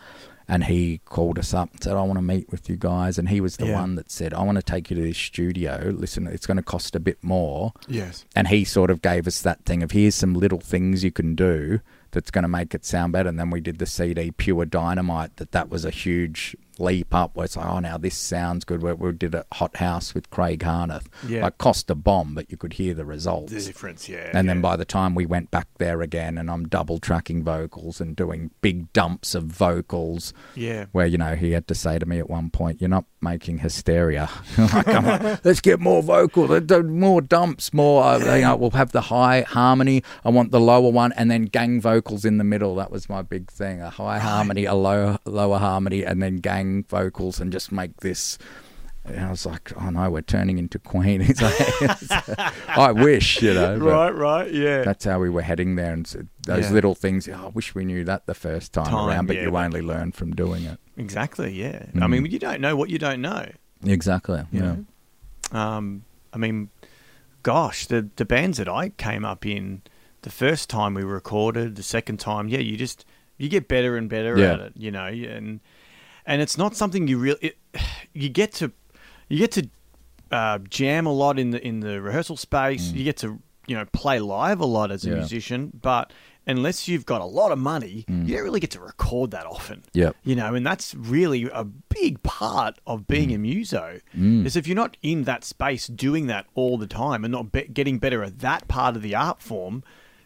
And he called us up and said, I want to meet with you guys. And he was the Yeah. one that said, I want to take you to this studio. Listen, it's going to cost a bit more yes. and he sort of gave us that thing of here's some little things you can do that's going to make it sound better. And then we did the CD Pure Dynamite. That that was a huge leap up. Where it's like, oh, now this sounds good. We, we did a Hot House with Craig Harnath. Yeah. Like cost a bomb, but you could hear the results. The difference, yeah. And then by the time we went back there again, and I'm double tracking vocals and doing big dumps of vocals, Yeah. where you know he had to say to me at one point, "You're not making hysteria. [laughs] like, come on, let's get more vocal, more dumps, more. Uh, you know, we'll have the high harmony. I want the lower one, and then gang vocals in the middle. That was my big thing: a high harmony, a low lower harmony, and then gang vocals, and just make this." And I was like, "Oh no, we're turning into Queen." [laughs] He's like, "I wish, you know." Right, right, yeah. that's how we were heading there, and so those Yeah. little things. Oh, I wish we knew that the first time, Time, around, but yeah, you only learn from doing it. Exactly, yeah. I Mm. mean, you don't know what you don't know. Exactly. You Yeah. know? Um, I mean, gosh, the the bands that I came up in, the first time we recorded, the second time, yeah, you just you get better and better at it, you know, and and it's not something you really it, you get to you get to uh, jam a lot in the in the rehearsal space. You get to you know play live a lot as a Mm. Yeah. musician, but unless you've got a lot of money, Mm. you don't really get to record that often. Yep. You know, and that's really a big part of being Mm. a muso. Is if you're not in that space doing that all the time and not be- getting better at that part of the art form,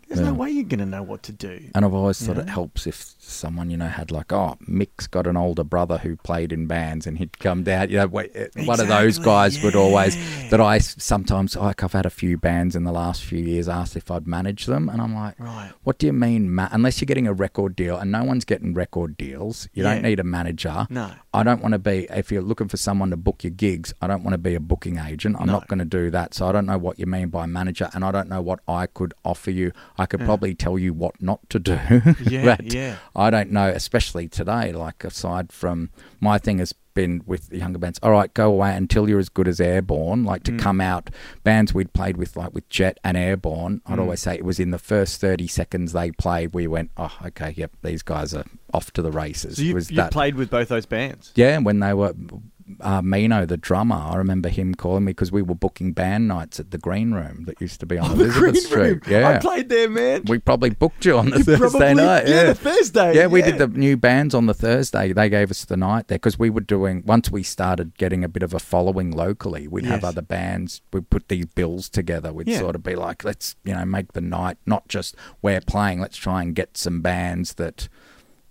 there's no way you're going to know what to do. And I've always thought Yeah. it helps if someone, you know, had like, oh, Mick's got an older brother who played in bands and he'd come down. You know, uh, one of those guys would always, that I sometimes, like, I've had a few bands in the last few years asked if I'd manage them. And I'm like, Right. what do you mean, ma- unless you're getting a record deal and no one's getting record deals, you Yeah. don't need a manager. No. I don't want to be, if you're looking for someone to book your gigs, I don't want to be a booking agent. I'm No. not going to do that. So I don't know what you mean by manager and I don't know what I could offer you. I could probably tell you what not to do. [laughs] Yeah, but yeah. I don't know, especially today, like aside from my thing has been with the younger bands, all right, go away until you're as good as Airborne, like Mm. to come out. Bands we'd played with, like with Jet and Airborne, Mm. I'd always say it was in the first 30 seconds they played, we went, oh, okay, yep, these guys are off to the races. So you, was you played with both those bands. yeah, when they were uh, Mino, the drummer, I remember him calling me because we were booking band nights at the Green Room that used to be on Elizabeth Street. Yeah, I played there, man. we probably booked you on the You Thursday probably- night. yeah, the Thursday, Yeah, we yeah. did the new bands on the Thursday. They gave us the night there because we were doing. Once we started getting a bit of a following locally, we'd have other bands. We'd put these bills together. We'd Yeah. sort of be like, let's you know make the night not just we're playing. Let's try and get some bands that.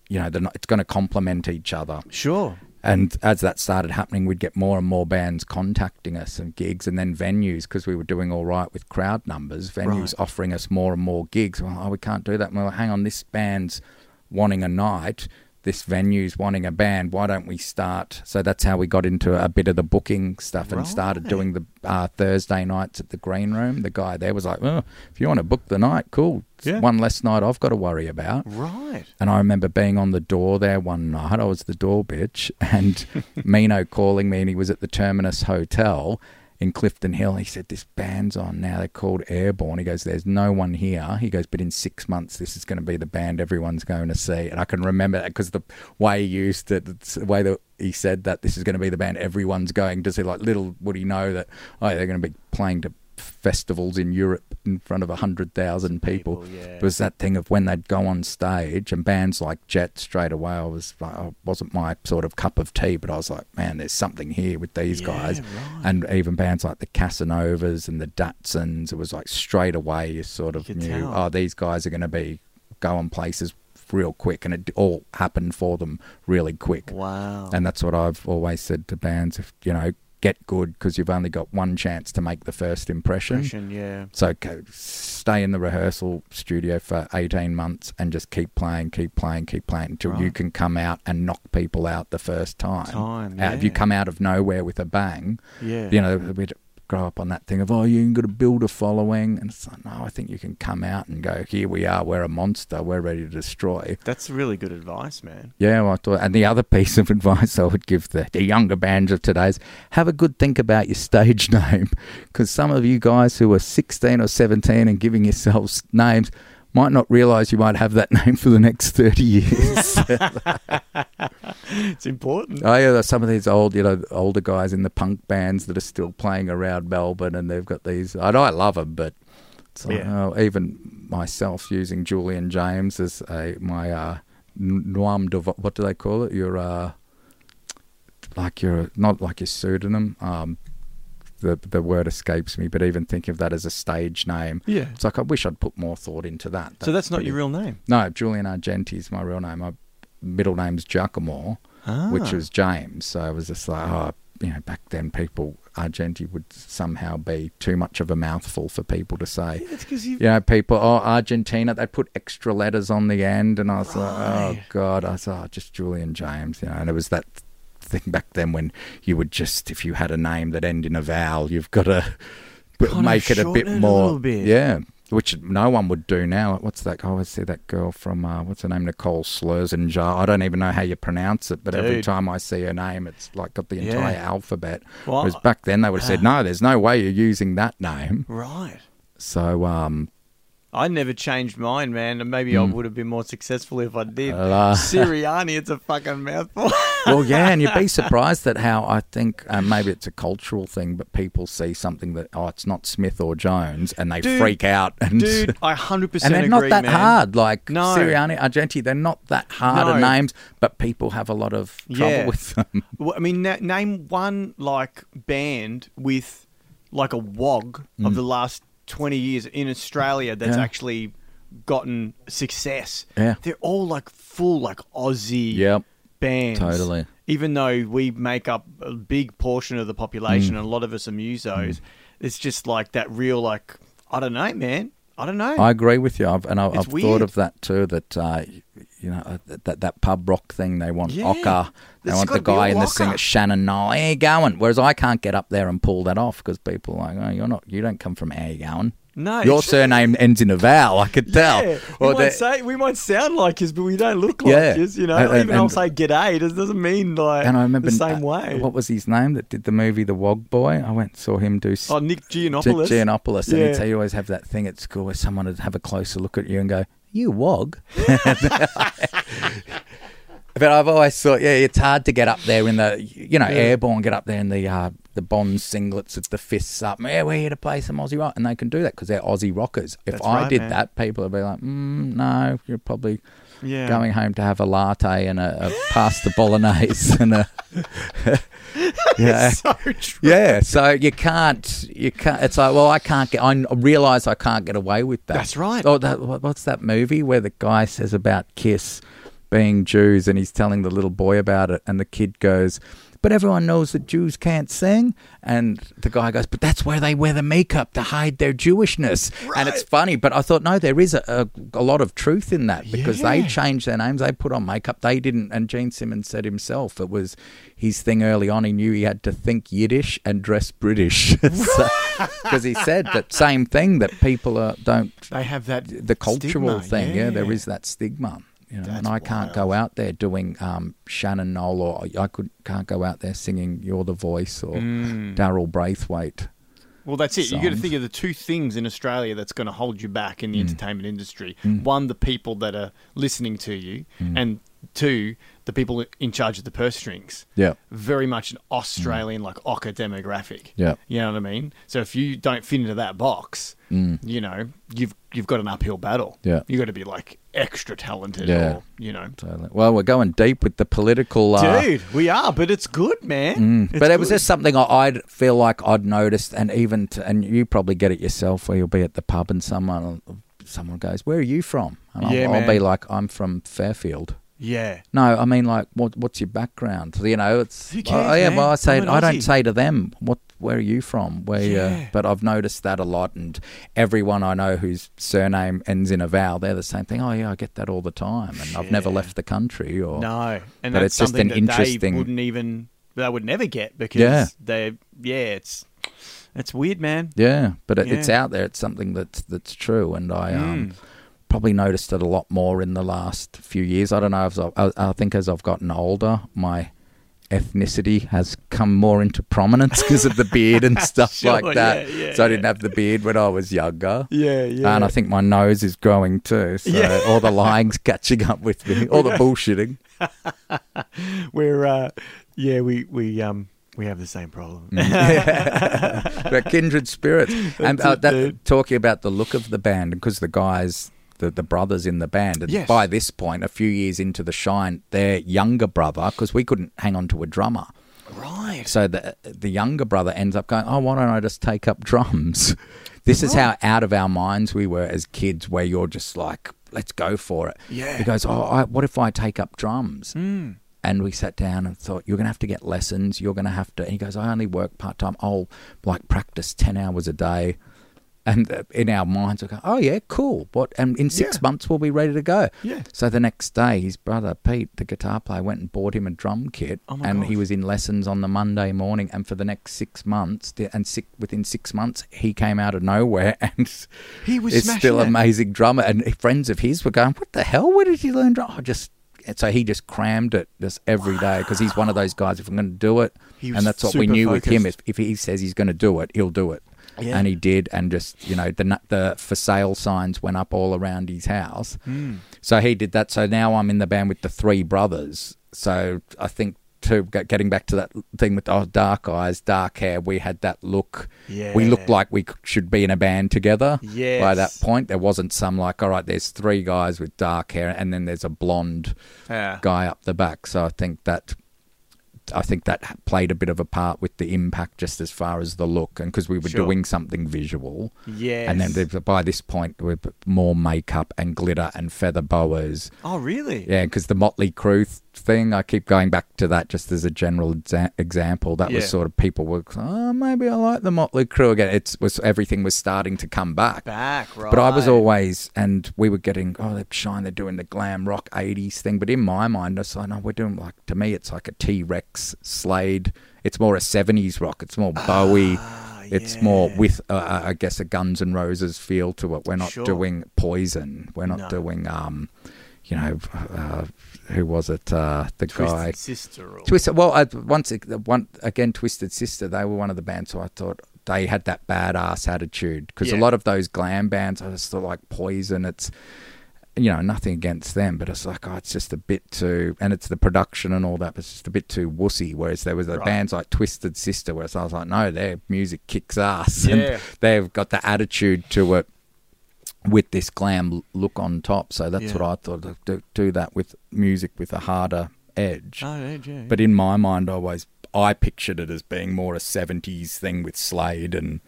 You know, they're not, it's going to complement each other. Sure. And as that started happening, we'd get more and more bands contacting us and gigs, and then venues because we were doing all right with crowd numbers. Venues Right. offering us more and more gigs. Well, oh, we can't do that. Well, hang on, this band's wanting a night. This venue's wanting a band. Why don't we start? So that's how we got into a bit of the booking stuff and started doing the uh, Thursday nights at the Green Room. The guy there was like, "Oh, if you want to book the night, cool. Yeah. One less night I've got to worry about." Right. And I remember being on the door there one night. I was the door bitch, and [laughs] Mino calling me, and he was at the Terminus Hotel in Clifton Hill. He said, This band's on now. They're called Airborne. He goes, There's no one here. He goes, But in six months, this is going to be the band everyone's going to see. And I can remember that because the way he used it, the way that he said that this is going to be the band everyone's going to see. Like, little would he know that, oh, they're going to be playing to festivals in Europe in front of 100,000 people. People, yeah. It was that thing of when they'd go on stage and bands like Jet straight away, I was like, oh, wasn't my sort of cup of tea, but I was like, man, there's something here with these Yeah, guys. right. And even bands like the Casanovas and the Datsuns, it was like straight away you sort of You knew, tell. oh, these guys are going to be going places real quick. And it all happened for them really quick. Wow. And that's what I've always said to bands, if, you know, get good because you've only got one chance to make the first impression. Impression, yeah. So stay in the rehearsal studio for 18 months and just keep playing, keep playing, keep playing until you can come out and knock people out the first time. Time, Uh, If you come out of nowhere with a bang, Yeah. you know, grow up on that thing of, oh, you can got to build a following. And it's like, no, I think you can come out and go, here we are, we're a monster, we're ready to destroy. That's really good advice, man. Yeah, well, I thought, and the other [laughs] piece of advice I would give the, the younger bands of today is have a good think about your stage [laughs] name. Because some of you guys who are 16 or 17 and giving yourselves names might not realize you might have that [laughs] name for the next 30 years. [laughs] [laughs] It's important. oh, yeah, there's some of these old, you know, older guys in the punk bands that are still playing around Melbourne and they've got these. I know I love them, but So Yeah. uh, even myself using Julian James as a my uh, n- nom de what do they call it? Your uh, like your not like your pseudonym. Um, the the word escapes me, but even think of that as a stage name. Yeah. It's like I wish I'd put more thought into that. So that's not pretty- your real name. No, Julian Argenti is my real name. My middle name's Giacomo, Ah. which was James. So I was just like, oh, you know, back then people Argenti would somehow be too much of a mouthful for people to say. It's because you. Know, people, oh, Argentina, they put extra letters on the end, and I was like, oh god, I was oh, just Julian James, you know, and it was that thing back then when you would just, if you had a name that ended in a vowel, you've got to Kind make it a bit shorten it a more, little bit. yeah. Which no one would do now. What's that? I always see that girl from uh, what's her name, Nicole Slurzinger. I don't even know how you pronounce it, but every Dude. time I see her name, it's like got the Yeah. entire alphabet. Well, Whereas back then they would have said, ah. "No, there's no way you're using that name." Right. So, um, I never changed mine, man. and Maybe I Mm. would have been more successful if I did. [laughs] Uh, Siriani, it's a fucking mouthful. [laughs] well, yeah, and you'd be [laughs] surprised at how I think uh, maybe it's a cultural thing, but people see something that oh, it's not Smith or Jones, and they Dude, freak out. And Dude, I 100% and they're agree, not that man. hard. Like No. Siriani, Argenti, they're not that hard of No. names, but people have a lot of trouble Yeah. with them. Well, I mean, na- name one like band with like a wog of the last twenty years in Australia that's Mm. Yeah. actually gotten success. Yeah. they're all like full like Aussie Yep. bands. Totally. Even though we make up a big portion of the population, Mm. and a lot of us are musos, it's just like that real like I don't know, man. I don't know. I agree with you, I've, and I, I've thought of that too. That uh, you know uh, that that pub rock thing. They want Yeah. Ocker. They It's want the guy in the singer Shannon Noll. How you going? Whereas I can't get up there and pull that off because people are like, oh, you're not. You don't come from how you going. No, Your surname ends in a vowel. I could tell. Yeah, we might say we might sound like yous, but we don't look like Yeah. yous. You know, And- and- even I'll and- say g'day. It doesn't mean like and I remember the same uh, way. What was his name that did the movie The Wog Boy? I went saw him do. oh, Nick Gi- Giannopoulos. Giannopoulos, and he'd Yeah. say you always have that thing at school where someone would have a closer look at you and go, "You wog." [laughs] but I've always thought, yeah, it's hard to get up there in the, you know, airborne, get up there in the uh, the Bond singlets with the fists up. Yeah, we're here to play some Aussie rock, and they can do that because they're Aussie rockers. If That's I right, did man. that, people would be like, mm, "No, you're probably." Yeah. Going home to have a latte and a, a pasta bolognese and a [laughs] yeah, so yeah, so you can't, you can't. It's like, well, I can't get. I realize I can't get away with that. That's right. Oh, that, what's that movie where the guy says about Kiss being Jews and he's telling the little boy about it, and the kid goes, "But everyone knows that Jews can't sing," and the guy goes, "But that's where they wear the makeup to hide their Jewishness." Right. And it's funny, but I thought, no, there is a, a, a lot of truth in that because they Yeah. changed their names, they put on makeup, they didn't. And Gene Simmons said himself, it was his thing early on. He knew he had to think Yiddish and dress British [laughs] because he said that same thing that people are, don't They have that the cultural stigma, thing. Yeah. there is that stigma. You know, and That's I can't go out there doing um, Shannon Noll, or I could can't go out there singing "You're the Voice" or Mm. Daryl Braithwaite. Well, that's it. You've got to think of the two things in Australia that's going to hold you back in the entertainment industry. Mm. One, the people that are listening to you, and two, the people in charge of the purse strings. Yeah, Very much an Australian, like Ocker demographic. Yeah. you know what I mean. So if you don't fit into that box, you know you've you've got an uphill battle. Mm. Yeah. You've got to be like extra talented, Yeah. or you know. totally. Well, we're going deep with the political. Uh, Dude, we are, but it's good, man. Mm. It's but it was just something I, I'd feel like I'd noticed, and even to, and you probably get it yourself, where you'll be at the pub and someone someone goes, "Where are you from?" And I'll, Yeah, I'll be like, "I'm from Fairfield." Yeah. No, I mean like, what what's your background? You know, it's Who cares, oh, yeah. man? Well, I say I don't say to them, "What? Where are you from?" Where? you Yeah. but I've noticed that a lot, and everyone I know whose surname ends in a vowel, they're the same thing. Oh yeah, I get that all the time, and I've never left the country. Or No, and But that's it's just something an that they interesting- wouldn't even they would never get because Yeah. they yeah it's it's weird, man. Yeah, but it, it's out there. It's something that's that's true, and I um, Mm. Probably noticed it a lot more in the last few years. I don't know. As I, I, think as I've gotten older, my ethnicity has come more into prominence because of the [laughs] beard and stuff Sure, like that. yeah, yeah, so I didn't have the beard when I was younger. [laughs] Yeah, yeah. And I think my nose is growing too. So Yeah. [laughs] all the lying's catching up with me. All the bullshitting. we're uh, yeah we we um We have the same problem. We're kindred spirits. and uh, that, talking about the look of the band, because the guys, the, the brothers in the band, and Yes. by this point, a few years into the shine, their younger brother, because we couldn't hang on to a drummer. Right. So the the younger brother ends up going, "Oh, why don't I just take up drums?" [laughs] This is how out of our minds we were as kids, where you're just like, "Let's go for it." Yeah. He goes, "Oh, I, what if I take up drums?" Mm. And we sat down and thought, "You're going to have to get lessons. You're going to have to." And he goes, "I only work part time. I'll like practice ten hours a day." And uh, in our minds, we go, "Oh yeah, cool. What? And in six Yeah. months, we'll be ready to go." Yeah. So the next day, his brother Pete, the guitar player, went and bought him a drum kit, Oh and gosh. he was in lessons on the Monday morning. And for the next six months, and six, within six months, he came out of nowhere [laughs] and He was still it. amazing drummer. And friends of his were going, "What the hell? Where did you learn drum?" Oh, just and so he just crammed it just every day because he's one of those guys. If I'm going to do it, and that's what we knew with him. If if he says he's going to do it, he'll do it. Yeah. And he did, and just you know the the for sale signs went up all around his house. Hmm. So he did that. So now I'm in the band with the three brothers. So I think to getting back to that thing with oh, dark eyes, dark hair, we had that look. Yeah. We looked like we should be in a band together. By that point, there wasn't some like, all right, there's three guys with dark hair, and then there's a blonde Yeah. guy up the back. So I think that. I think that played a bit of a part with the impact, just as far as the look, and because we were Sure. doing something visual. Yes. And then by this point, with more makeup and glitter and feather boas. Oh, really? Yeah, because the Motley Crue th- thing, I keep going back to that just as a general exa- example. That Yeah. was sort of people were, oh, maybe I like the Motley Crue again. It's was everything was starting to come back. Back, right. But I was always, and we were getting, oh, they're shine, they're doing the glam rock 80s thing. But in my mind, I was like, no, we're doing like, to me, it's like a T Rex Slade. It's more a 70s rock. It's more Bowie. It's more Ah, with, uh, I guess, a Guns and Roses feel to it. We're not Sure. doing Poison. We're not No. doing, um, you know, uh, who was it? Uh, the guy. Twisted Sister. Or... Twisted. Well, I, once one again, Twisted Sister. They were one of the bands, so I thought they had that badass attitude because Yeah. a lot of those glam bands, I just thought like Poison. It's you know nothing against them, but it's like oh, it's just a bit too, and it's the production and all that, but it's just a bit too wussy. Whereas there was the Right. bands like Twisted Sister, where I was like, no, their music kicks ass, Yeah. and they've got the attitude to it with this glam look on top. So that's Yeah. what I thought. to Do, do that with music with a harder edge. Oh, yeah, yeah. But in my mind, I always I pictured it as being more a '70s thing with Slade and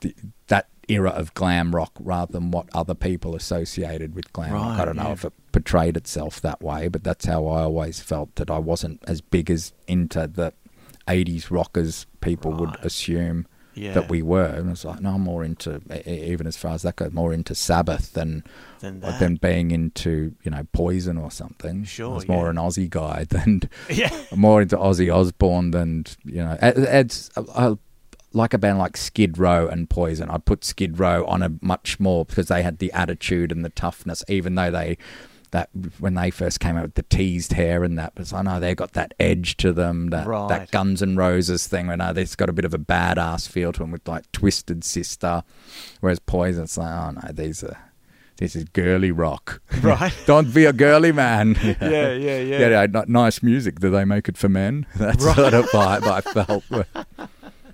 the, that era of glam rock, rather than what other people associated with glam rock. I don't know if it portrayed itself that way, but that's how I always felt that I wasn't as big as into the '80s rock as people would assume yeah. that we were. And it's like, no, I'm more into even as far as that goes, more into Sabbath than Than uh, that. than being into you know Poison or something. Sure, I was more yeah. an Aussie guy [laughs] than [laughs] Yeah. more into Ozzy Osbourne than you know. it- It's I, like a band like Skid Row and Poison. I put Skid Row on a much more because they had the attitude and the toughness, even though they. That when they first came out with the teased hair and that, but I know they got that edge to them, that Right. that Guns and Roses thing. I know they've got a bit of a badass feel to them with like Twisted Sister, whereas Poison, it's like, oh no, these are this is girly rock, [laughs] Right. Don't be a girly man. [laughs] Yeah, yeah, yeah. Yeah, yeah, n- nice music. Do they make it for men? [laughs] That's sort of vibe I felt.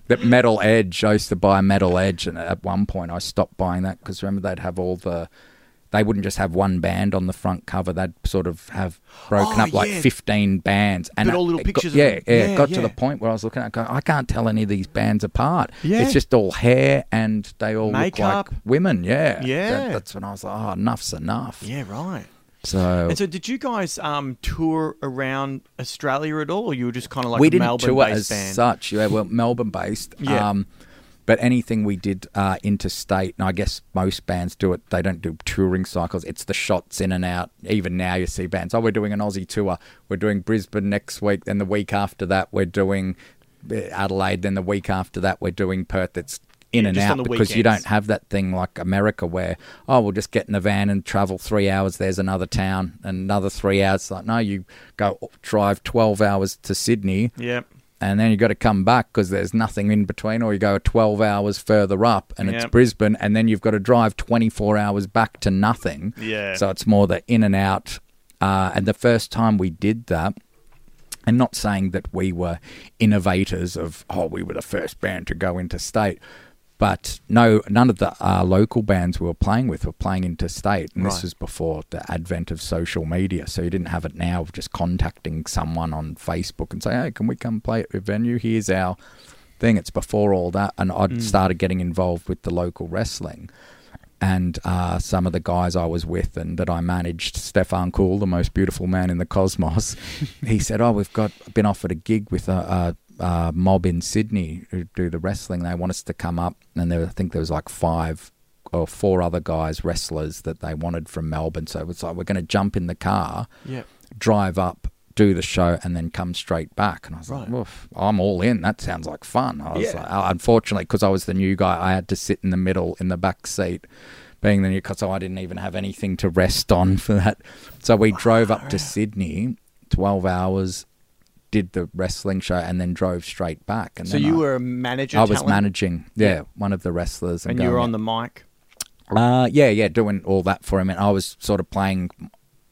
That Metal Edge, I used to buy Metal Edge, and at one point I stopped buying that because remember they'd have all the. They wouldn't just have one band on the front cover. They'd sort of have broken Oh, up like yeah. fifteen bands, and But all it- little it got- of yeah, them. yeah, Yeah, It got to the point where I was looking at, going, I can't tell any of these bands apart. Yeah. It's just all hair, and they all Makeup. look like women. Yeah, Yeah. That- that's when I was like, oh, enough's enough. Yeah, right. So And so, did you guys um, tour around Australia at all, or you were just kind of like we a didn't Melbourne tour based as band? such. Yeah, well, Melbourne based. Yeah. Um, but anything we did uh, interstate, and I guess most bands do it. They don't do touring cycles. It's the shots in and out. Even now, you see bands. Oh, we're doing an Aussie tour. We're doing Brisbane next week. Then the week after that, we're doing uh, Adelaide. Then the week after that, we're doing Perth. It's in Yeah, and out the because you don't have that thing like America where oh we'll just get in a van and travel three hours. There's another town, another three hours. Like no, you go drive twelve hours to Sydney Yep. And then you've got to come back because there's nothing in between, or you go 12 hours further up and it's Brisbane, and then you've got to drive 24 hours back to nothing. Yeah. So it's more the in and out. Uh, and the first time we did that, and not saying that we were innovators of oh we were the first band to go interstate but no none of the uh, local bands we were playing with were playing interstate. And Right. this was before the advent of social media. So you didn't have it now of just contacting someone on facebook and say hey can we come play at your venue? Here's our thing. It's before all that and i'd started getting involved with the local wrestling. And uh, some of the guys I was with and that I managed, Stefan Cool, the most beautiful man in the cosmos, [laughs] he said, "Oh, we've got been offered a gig with a, a, a mob in Sydney who do the wrestling. They want us to come up, and there, I think there was like five or four other guys, wrestlers that they wanted from Melbourne. So it's like we're going to jump in the car, Yeah. drive up." Do the show and then come straight back, and I was Right. like, "Woof, I'm all in. That sounds like fun." I was Yeah. like, uh, unfortunately, because I was the new guy, I had to sit in the middle in the back seat, being the new because I didn't even have anything to rest on [laughs] for that. So we drove up to Sydney, twelve hours, did the wrestling show, and then drove straight back. And So you I, were a manager. I was talent, managing, yeah, Yeah. one of the wrestlers, and you were on the mic. uh, yeah, yeah, doing all that for him, and I was sort of playing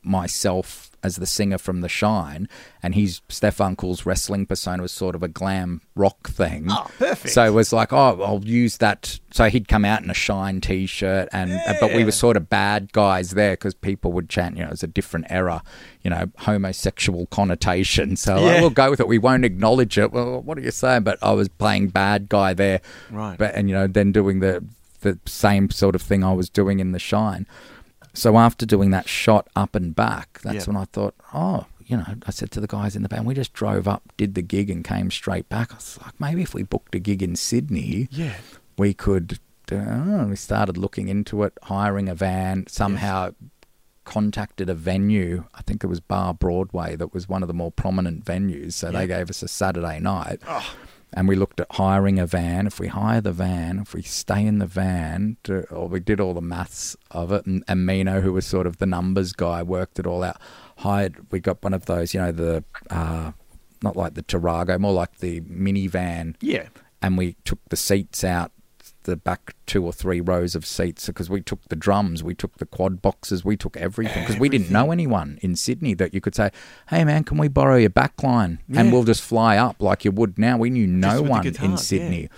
myself as the singer from The Shine, and his Stefan Cool's wrestling persona was sort of a glam rock thing. Oh, perfect. So it was like, oh, I'll use that. So he'd come out in a Shine T-shirt, and uh, but we were sort of bad guys there because people would chant, you know, it's a different era, you know, homosexual connotation. So Yeah. like, we'll go with it. We won't acknowledge it. Well, what are you saying? But I was playing bad guy there, Right. But and you know, then doing the the same sort of thing I was doing in the Shine. So after doing that shot up and back, that's Yeah. when I thought, oh, you know, I said to the guys in the band, we just drove up, did the gig, and came straight back. I was like, maybe if we booked a gig in Sydney, Yeah. we could. Uh, we started looking into it, hiring a van. Somehow contacted a venue. I think it was Bar Broadway that was one of the more prominent venues. So they gave us a Saturday night. And we looked at hiring a van. If we hire the van, if we stay in the van, to, or we did all the maths of it, and, and Mino, who was sort of the numbers guy, worked it all out. Hired, we got one of those, you know, the uh, not like the Tarago, more like the minivan Yeah. and we took the seats out the back two or three rows of seats because we took the drums, we took the quad boxes, we took everything because we didn't know anyone in Sydney that you could say, "Hey man, can we borrow your backline?" and Yeah. we'll just fly up like you would now. We knew no one in guitars, Sydney,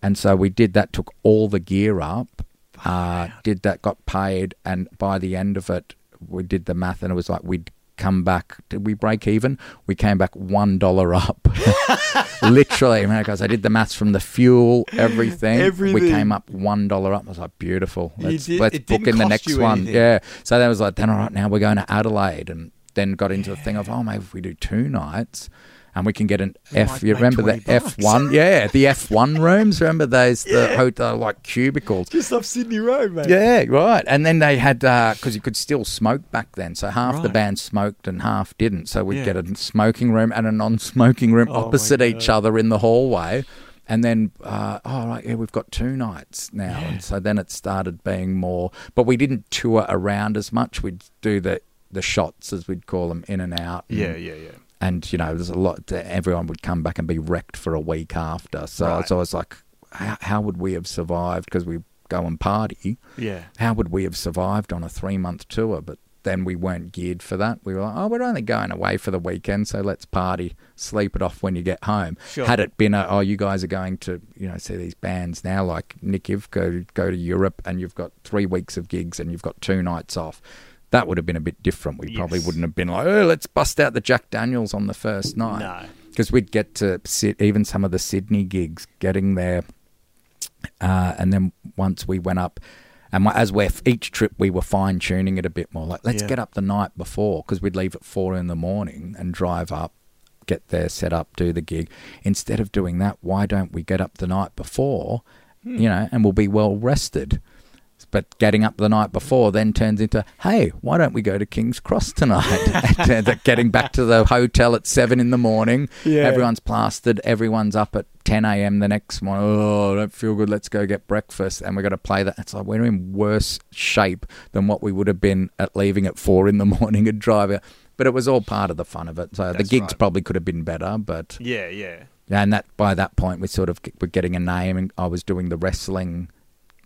and so we did that. Took all the gear up, uh, did that, got paid, and by the end of it, we did the math, and it was like we'd come back. Did we break even? We came back one dollar up. [laughs] Literally, man, guys, I did the maths from the fuel, everything. We came up one dollar up. I was like, beautiful. Let's, did- let's book in the next one. anything. Yeah. So that was like, then all right, now we're going to Adelaide, and then got into the thing of, oh, maybe if we do two nights. And we can get an F. You remember the 20 F one? Yeah, the F one rooms. Remember those the hotel like cubicles? Just off Sydney Road, mate. Yeah, right. And then they had because you could still smoke back then, so half the band smoked and half didn't. So we'd Yeah. get a smoking room and a non-smoking room Oh, opposite each other in the hallway. And then, uh, oh right, yeah, we've got two nights now, and so then it started being more. But we didn't tour around as much. We'd do the the shots, as we'd call them, in and out. and- Yeah, yeah, yeah. And you know there's a lot everyone would come back and be wrecked for a week after. So Right. it's always like how, how would we have survived? Because we go and party. Yeah. how would we have survived on a three month tour? But then we weren't geared for that. We were like oh we're only going away for the weekend so let's party sleep it off when you get home. Sure. had it been a, oh you guys are going to you know see these bands now like nick go go to europe and you've got three weeks of gigs and you've got two nights off that would have been a bit different. We probably wouldn't have been like, oh, let's bust out the Jack Daniels on the first night. No. Because we'd get to sit, even some of the Sydney gigs, getting there. Uh, and then once we went up, and as we're each trip, we were fine tuning it a bit more. Like, let's Yeah. get up the night before because we'd leave at four in the morning and drive up, get there, set up, do the gig. Instead of doing that, why don't we get up the night before, Hmm. you know, and we'll be well rested. But getting up the night before then turns into, hey, why don't we go to King's Cross tonight? [laughs] And getting back to the hotel at seven in the morning. Yeah. Everyone's plastered. Everyone's up at 10 a.m. the next morning. Oh, I don't feel good. Let's go get breakfast. And we've got to play that. It's like we're in worse shape than what we would have been at leaving at four in the [laughs] morning and driving. But it was all part of the fun of it. So the gigs right. probably could have been better, but Yeah, yeah. and that by that point we sort of were getting a name, and I was doing the wrestling,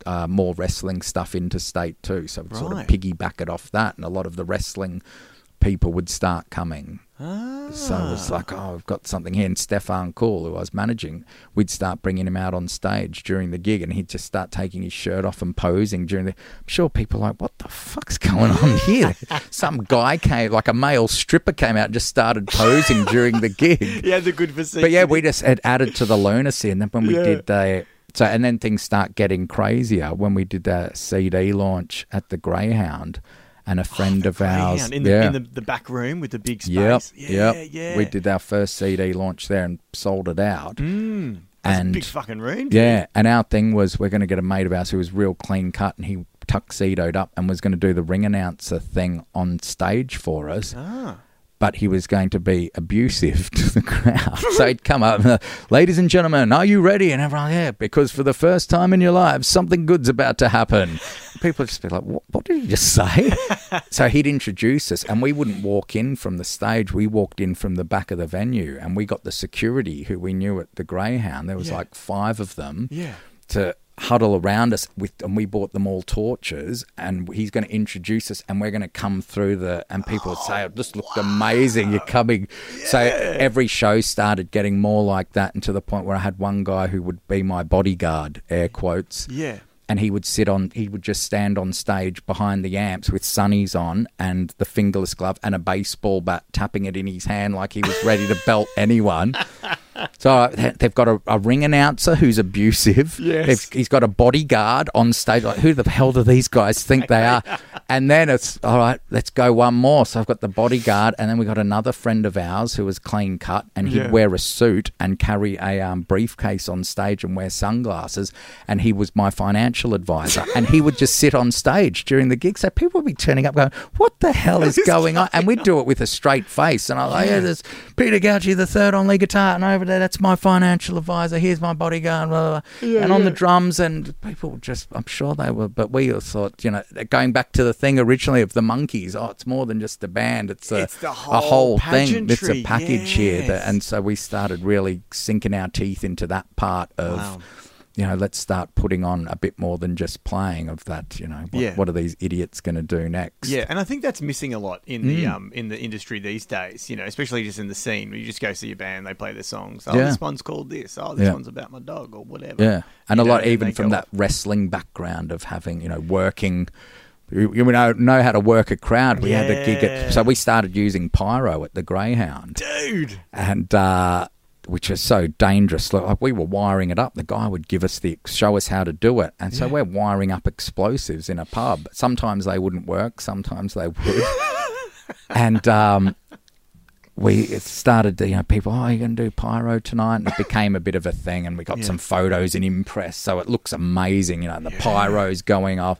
uh, more wrestling stuff interstate too. So we sort of Right. piggyback it off that, and a lot of the wrestling people would start coming. So it was like, oh, I've got something here. And Stefan Cool, who I was managing, we'd start bringing him out on stage during the gig, and he'd just start taking his shirt off and posing during the. I'm sure people are like, what the fuck's going on [laughs] here? Some guy came, like a male stripper came out, and just started posing during the gig. [laughs] Yeah, the good for But yeah, we just had added to the lunacy, and then when we did the so, and then things start getting crazier when we did the CD launch at the Greyhound, and a friend of ours, Oh, in the, yeah, in the, the back room with the big space. yep, yeah, yep, yeah. we did our first CD launch there and sold it out, Mm, and a big fucking room. dude. yeah, and our thing was we're going to get a mate of ours who was real clean cut, and he tuxedoed up and was going to do the ring announcer thing on stage for us Ah. But he was going to be abusive [laughs] to the crowd. so he'd come up, and, ladies and gentlemen, are you ready? And everyone, yeah, because for the first time in your lives, something good's about to happen. [laughs] People would just be like, what, what did he just say? [laughs] so he'd introduce us, and we wouldn't walk in from the stage. We walked in from the back of the venue, and we got the security who we knew at the Greyhound. There was Yeah. like five of them Yeah. to huddle around us with and we bought them all torches and he's going to introduce us and we're going to come through the and people would say oh, it just looked amazing you're coming. So every show started getting more like that and to the point where i had one guy who would be my bodyguard air quotes. Yeah. and he would sit on he would just stand on stage behind the amps with sunnies on and the fingerless glove and a baseball bat tapping it in his hand like he was ready to belt anyone [laughs] so uh, they- they've got a, a ring announcer who's abusive. [laughs] Yes. They've- he's got a bodyguard on stage. Like, who the hell do these guys think they are? [laughs] And then it's all right. Let's go one more. So I've got the bodyguard, and then we got another friend of ours who was clean cut, and he'd Yeah. wear a suit and carry a um, briefcase on stage and wear sunglasses. And he was my financial advisor, [laughs] and he would just sit on stage during the gig. So people would be turning up, going, "What the hell is going on?" And we'd do it with a straight face. And I was like, "Yeah, there's Peter Gauci the third on lead guitar, and over that's my financial advisor. Here's my bodyguard, blah, blah, blah. and on the drums." And people just, I'm sure they were, but we all thought, you know, going back to the thing originally of the Monkees. Oh, it's more than just a band; it's a, It's the a whole whole thing. It's a package here, that, and so we started really sinking our teeth into that part of. Wow. You know, let's start putting on a bit more than just playing of that. You know, what, Yeah. what are these idiots going to do next? Yeah, and I think that's missing a lot in the Mm. um in the industry these days. You know, especially just in the scene where you just go see a band, they play their songs. Oh, Yeah. this one's called this. Oh, this Yeah. one's about my dog or whatever. Yeah, and You a know, lot and even from that off. wrestling background of having you know working. You know know how to work a crowd. We had a gig at, so we started using pyro at the Greyhound, dude. and uh, which is so dangerous. Like we were wiring it up. The guy would give us the show us how to do it, and so we're wiring up explosives in a pub. Sometimes they wouldn't work. Sometimes they would, [laughs] and. Um, we started, you know, people, oh, you're going to do pyro tonight? And it became a bit of a thing. And we got Yeah. some photos in Inpress. So it looks amazing, you know, the pyro's going off.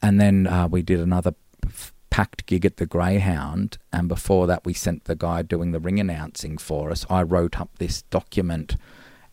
And then uh, we did another f- packed gig at the Greyhound. And before that, we sent the guy doing the ring announcing for us. I wrote up this document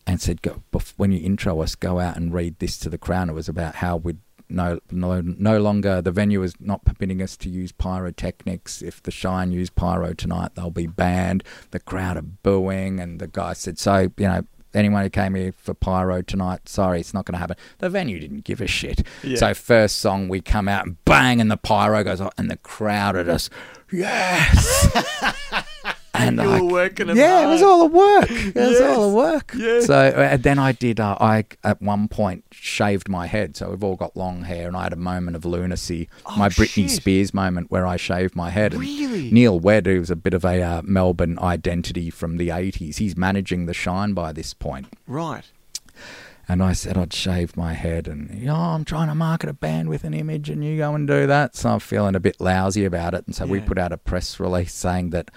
and said, go, when you intro us, go out and read this to the crowd. It was about how we'd no, no, no longer the venue is not permitting us to use pyrotechnics. If the Shine use pyro tonight, they'll be banned. The crowd are booing, and the guy said, "So you know, anyone who came here for pyro tonight, sorry, it's not going to happen." The venue didn't give a shit. Yeah. So first song we come out and bang, and the pyro goes off, and the crowd at us, yes. [laughs] And You I- were working yeah, it was all the work. It was all the work. Yeah. So uh, then I did. Uh, I at one point shaved my head. So we've all got long hair, and I had a moment of lunacy. my Britney Oh, shit. Spears moment where I shaved my head. And Really? Neil Wedd, who's a bit of a uh, Melbourne identity from the '80s, he's managing the Shine by this point. Right. And I said I'd shave my head, and know, I'm trying to market a band with an image, and you go and do that. So I'm feeling a bit lousy about it, and so we put out a press release saying that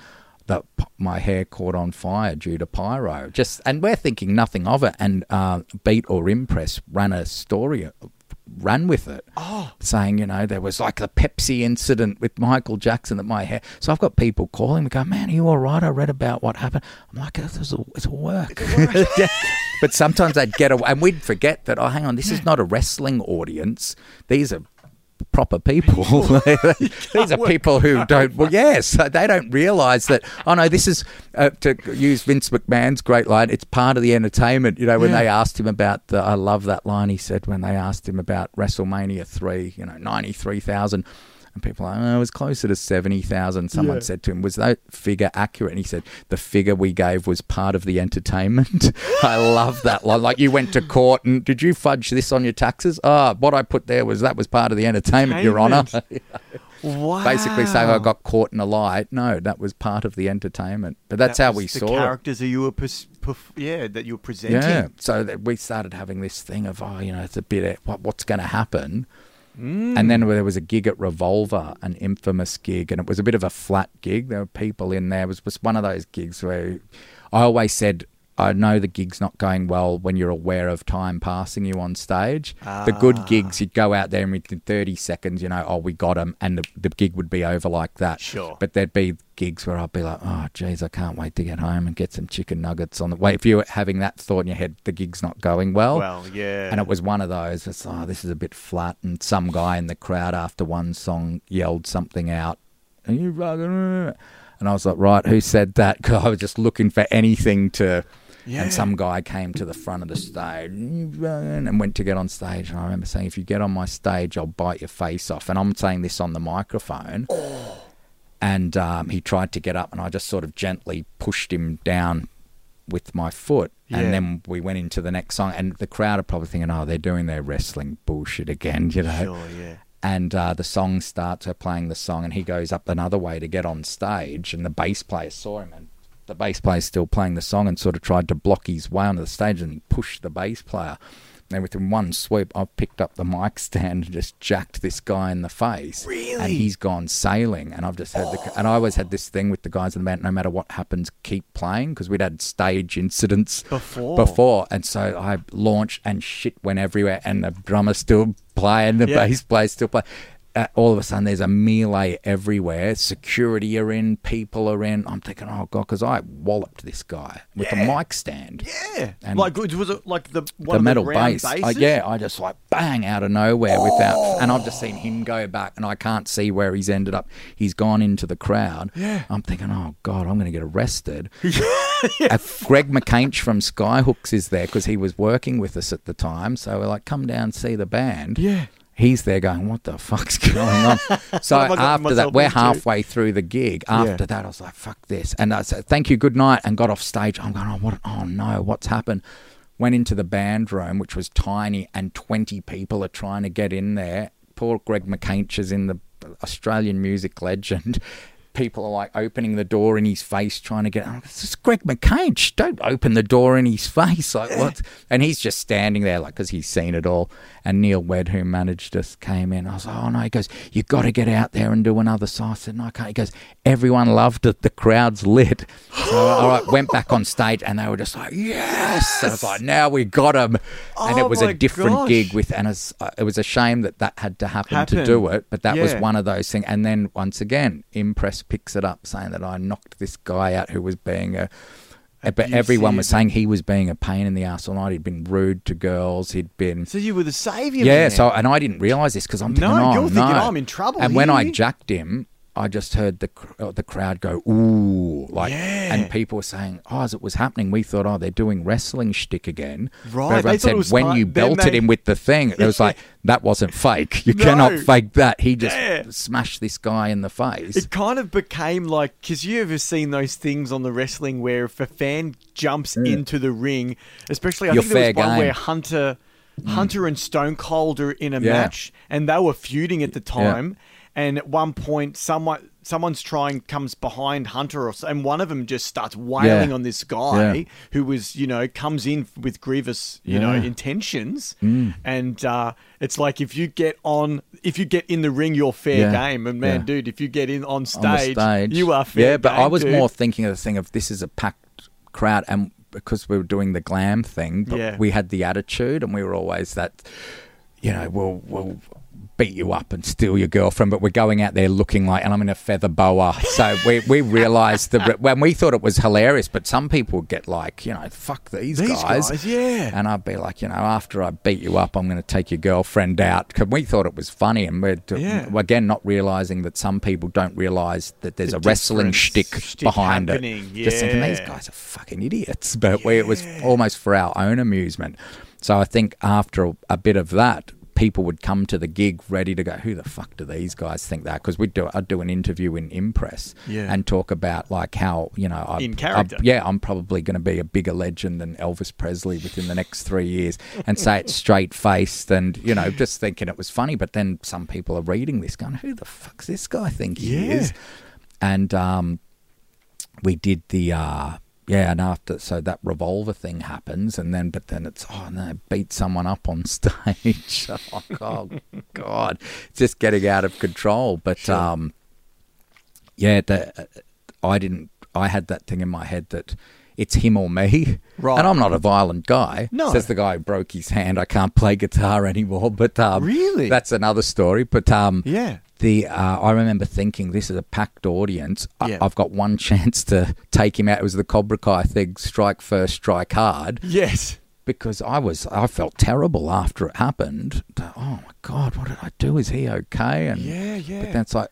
that my hair caught on fire due to pyro. Just and we're thinking nothing of it. And uh, Beat or Inpress ran a story, ran with it, Oh. saying you know there was like the Pepsi incident with Michael Jackson that my hair. So I've got people calling me, going, "Man, are you all right? I read about what happened." I'm like, "It's all, it's all work." [laughs] But sometimes I'd get away, and we'd forget that. Oh, hang on, this is not a wrestling audience. These are proper people. [laughs] [laughs] These are people who don't. Well, yes, they don't realise that. Oh no, this is uh, to use Vince McMahon's great line. It's part of the entertainment. You know, when Yeah. they asked him about the, I love that line he said when they asked him about WrestleMania three. You know, ninety three thousand. And people are like, oh, it was closer to 70,000. Someone said to him, was that figure accurate? And he said, the figure we gave was part of the entertainment. [laughs] I love that line. Like you went to court and did you fudge this on your taxes? Oh, what I put there was that was part of the entertainment, Your Honour. Wow. [laughs] Basically saying I got caught in a lie. No, that was part of the entertainment. But that's That how we the saw it. characters that you were, pers- perf- yeah, that you were presenting. Yeah. So that we started having this thing of, oh, you know, it's a bit of what, what's going to happen. Mm. And then there was a gig at Revolver, an infamous gig, and it was a bit of a flat gig. There were people in there. It was, was one of those gigs where I always said, I know the gig's not going well when you're aware of time passing you on stage. The good ah. gigs, you'd go out there and within 30 seconds, you know, oh, we got them, and the, the gig would be over like that. Sure. But there'd be gigs where I'd be like, oh, geez, I can't wait to get home and get some chicken nuggets on the way. If you're having that thought in your head, the gig's not going well. Well, yeah. And it was one of those. It's oh, this is a bit flat. And some guy in the crowd after one song yelled something out. Are you fucking-" And I was like, right, who said that? [laughs] 'Cause I was just looking for anything to. Yeah. And some guy came to the front of the stage and went to get on stage. And I remember saying, if you get on my stage, I'll bite your face off. And I'm saying this on the microphone. And um, he tried to get up, and I just sort of gently pushed him down with my foot. Yeah. And then we went into the next song, and the crowd are probably thinking, "Oh, they're doing their wrestling bullshit again," [laughs] you know. Sure, yeah. And uh, the song starts, her playing the song, and he goes up another way to get on stage, and the bass player saw him, and the bass player's still playing the song, and sort of tried to block his way onto the stage, and he pushed the bass player. And within one swoop, I've picked up the mic [laughs] stand and just jacked this guy in the face. Really? And he's gone sailing. And I've just had the, and I always had this thing with the guys in the band, no matter what happens, keep playing because we'd had stage incidents Before. before. And so I launched and shit went everywhere, and the drummer still playing, the Yeah. bass player still playing. Uh, all of a sudden, there's a melee everywhere. Security are in, people are in. I'm thinking, oh god, because I walloped this guy with a mic stand. Yeah. And- like, was it like the one the metal the round bass. I- yeah, I just like bang out of nowhere without, and I've just seen him go back, and I can't see where he's ended up. He's gone into the crowd. Yeah. I'm thinking, oh god, I'm going to get arrested. [laughs] Uh, Greg Macainsh from Skyhooks is there because he was working with us at the time. So we're like, come down see the band. Yeah. He's there going, what the fuck's [laughs] going on? so What have I gotten after that, we're halfway through the gig. After Yeah. that, I was like, fuck this. And I said, thank you, good night, and got off stage. I'm going, oh, what? Oh, no, what's happened? Went into the band room, which was tiny, and 20 people are trying to get in there. Poor Greg Macainsh is in the Australian music legend. People are like opening the door in his face, trying to get. Oh, this is Greg Macainsh. Don't open the door in his [laughs] face. Like what? And he's just standing there, like because he's seen it all. And Neil Wed, who managed us, came in. I was like, oh no. He goes, you got to get out there and do another song. I said, no, I can't. He goes, everyone loved it. The crowd's lit. So [gasps] all right, went back on stage, and they were just like, yes. And I was like, now we got him. and Oh it was a different gosh. gig with, and uh, it was a shame that that had to happen, Happen. to do it. But that was one of those things. And then once again, Inpress picks it up, saying that I knocked this guy out who was being a. But everyone was saying he was being a pain in the ass all night. He'd been rude to girls. He'd been So you were the savior. yeah. So and I didn't realize this because I'm No, thinking, oh, you're thinking, no. Oh, I'm in trouble And when I jacked him, I just heard the cr- uh, the crowd go ooh, like, Yeah. and people were saying, oh, as it was happening, we thought, oh, they're doing wrestling shtick again. Right, But everyone said when you belted they- him with the thing, it was [laughs] like that wasn't fake. You [laughs] No. cannot fake that. He just Yeah. smashed this guy in the face. It kind of became like because you ever seen those things on the wrestling where if a fan jumps into the ring, especially I You're think there was fair one game. where Hunter, Hunter and Stone Cold are in a Yeah. match and they were feuding at the time, and at one point someone. Someone's trying comes behind Hunter, or, and one of them just starts wailing Yeah. on this guy Yeah. who was, you know, comes in with grievous, you know, intentions, Mm. and uh, it's like if you get on, if you get in the ring, you're fair Yeah. game, and man, Yeah. dude, if you get in on stage, on stage. you are fair Yeah, but I was dude. more thinking of the thing of this is a packed crowd, and because we were doing the glam thing, but Yeah. we had the attitude, and we were always that, you know, we'll we'll beat you up and steal your girlfriend, but we're going out there looking like, and I'm in a feather boa. So we we realised that when we thought it was hilarious, but some people get like, you know, fuck these, These guys, yeah. and I'd be like, you know, after I beat you up, I'm going to take your girlfriend out. Cause we thought it was funny, and we're Yeah. again not realizing that some people don't realize that there's The a wrestling shtick, shtick behind happening, it. Just thinking these guys are fucking idiots, but we, it was almost for our own amusement. So I think after a, a bit of that, people would come to the gig ready to go. Who the fuck do these guys think that? Because we'd do I'd do an interview in Inpress Yeah. and talk about like how you know I, In character. I- yeah, I'm probably going to be a bigger legend than Elvis Presley within the next three years, and say it straight faced, and you know just thinking it was funny. But then some people are reading this, going, "Who the fuck's this guy think he Yeah. is?" And um, we did the uh yeah and after so that revolver thing happens and then but then it's oh no beat someone up on [laughs] stage [laughs] oh god god it's just getting out of control but um yeah the, i didn't i had that thing in my head that it's him or me Right. and i'm not a violent guy No. says the guy who broke his hand i can't play guitar anymore [laughs] but um Really? that's another story but um Yeah. The uh, I remember thinking this is a packed audience. I- Yeah. I've got one [laughs] chance to take him out. It was the Cobra Kai thing: strike first, strike hard. Yes. Because I was, I felt terrible after it happened. Oh my god, what did I do? Is he okay? And Yeah, yeah. But that's like,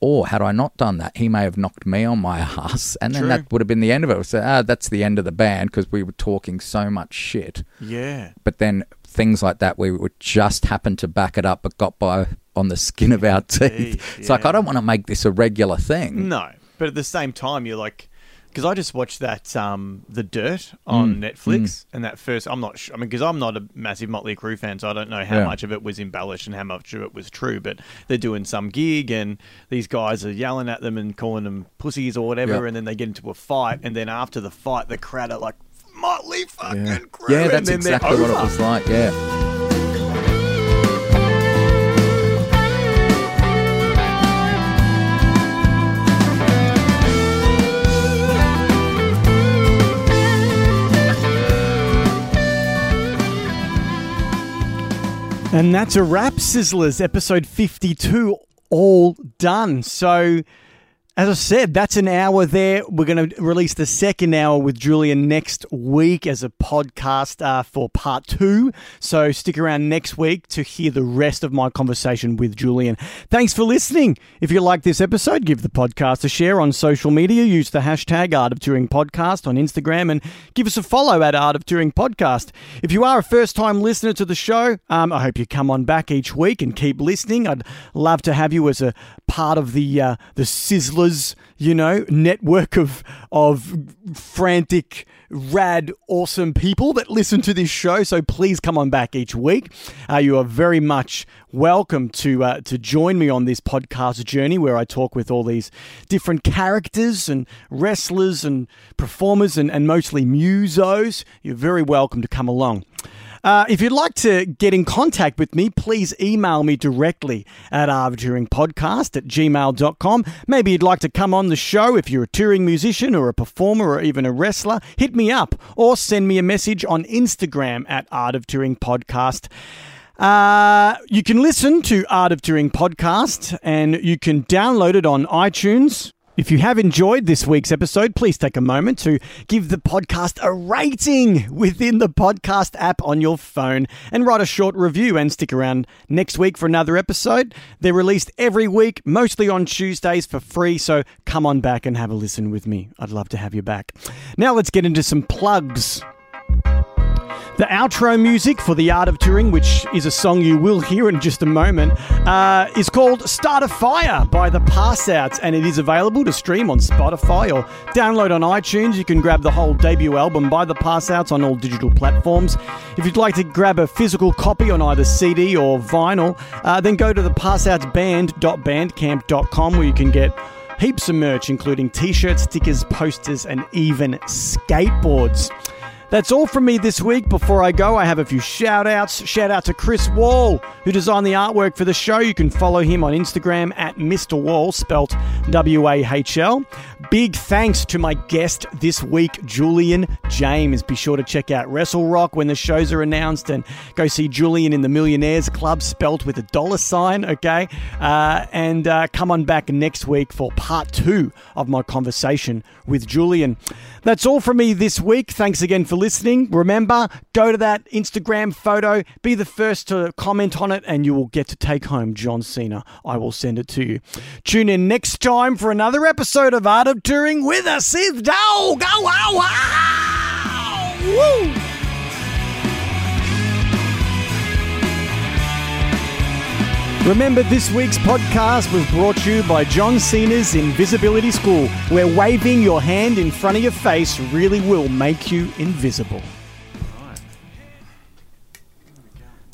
or had I not done that, he may have knocked me on my [laughs] ass, and then True. that would have been the end of it. So ah, that's the end of the band because we were talking so much shit Yeah. but then things like that we would just happen to back it up but got by on the skin of our teeth. It's like. I don't want to make this a regular thing. No, but at the same time, you're like, because I just watched that um, The Dirt on Mm, Netflix, and that first, I'm not sure. I mean, because I'm not a massive Motley Crue fan, so I don't know how Yeah. much of it was embellished and how much of it was true. But they're doing some gig, and these guys are yelling at them and calling them pussies or whatever, Yeah. and then they get into a fight, and then after the fight, the crowd are like, Motley fucking Yeah, Crue, yeah that's exactly what it was like. Yeah. And that's a wrap, Sizzlers, episode 52, all done. So, as I said, that's an hour there. We're going to release the second hour with Julian next week as a podcast uh, for part two. So, stick around next week to hear the rest of my conversation with Julian. Thanks for listening. If you like this episode, give the podcast a share on social media. Use the hashtag Art of Touring Podcast on Instagram and give us a follow at Art of Touring Podcast. If you are a first time listener to the show, um, I hope you come on back each week and keep listening. I'd love to have you as a part of the uh, the You know, network of of frantic, rad, awesome people that listen to this show. So please come on back each week. Uh, you are very much welcome to uh, to join me on this podcast journey where I talk with all these different characters and wrestlers and performers and, and mostly musos. You're very welcome to come along. Uh, if you'd like to get in contact with me, please email me directly at arvtouringpodcast at gmail.com. Maybe you'd like to come on the show if you're a touring musician or a performer or even a wrestler. Hit me up or send me a message on Instagram at Art of Touring Podcast. Uh, you can listen to Art of Touring podcast and you can download it on iTunes. If you have enjoyed this week's episode, please take a moment to give the podcast a rating within the podcast app on your phone and write a short review and stick around next week for another episode. They're released every week, mostly on Tuesdays for free, so come on back and have a listen with me. I'd love to have you back. Now let's get into some plugs. The outro music for The Art of Touring, which is a song you will hear in just a moment, uh, is called Start a Fire by The Passouts, and it is available to stream on Spotify or download on iTunes. You can grab the whole debut album by The Passouts on all digital platforms. If you'd like to grab a physical copy on either CD or vinyl, uh, then go to the passoutsband.bandcamp.com where you can get heaps of merch, including t shirts, stickers, posters, and even skateboards. That's all from me this week. Before I go, I have a few shout outs. Shout out to Chris Wahl, who designed the artwork for the show. You can follow him on Instagram at Mr. Wahl, spelt W A H L. Big thanks to my guest this week, Julian James. Be sure to check out Wrestle Rock when the shows are announced and go see Julian in the Millionaires Club, spelt with a dollar sign, okay? Uh, and uh, come on back next week for part two of my conversation with Julian. That's all from me this week. Thanks again for listening. Remember, go to that Instagram photo, be the first to comment on it, and you will get to take home John Cena. I will send it to you. Tune in next time for another episode of Art of Touring with a Sith Dog. Go, wow, wow! Woo! Remember, this week's podcast was brought to you by John Cena's Invisibility School, where waving your hand in front of your face really will make you invisible.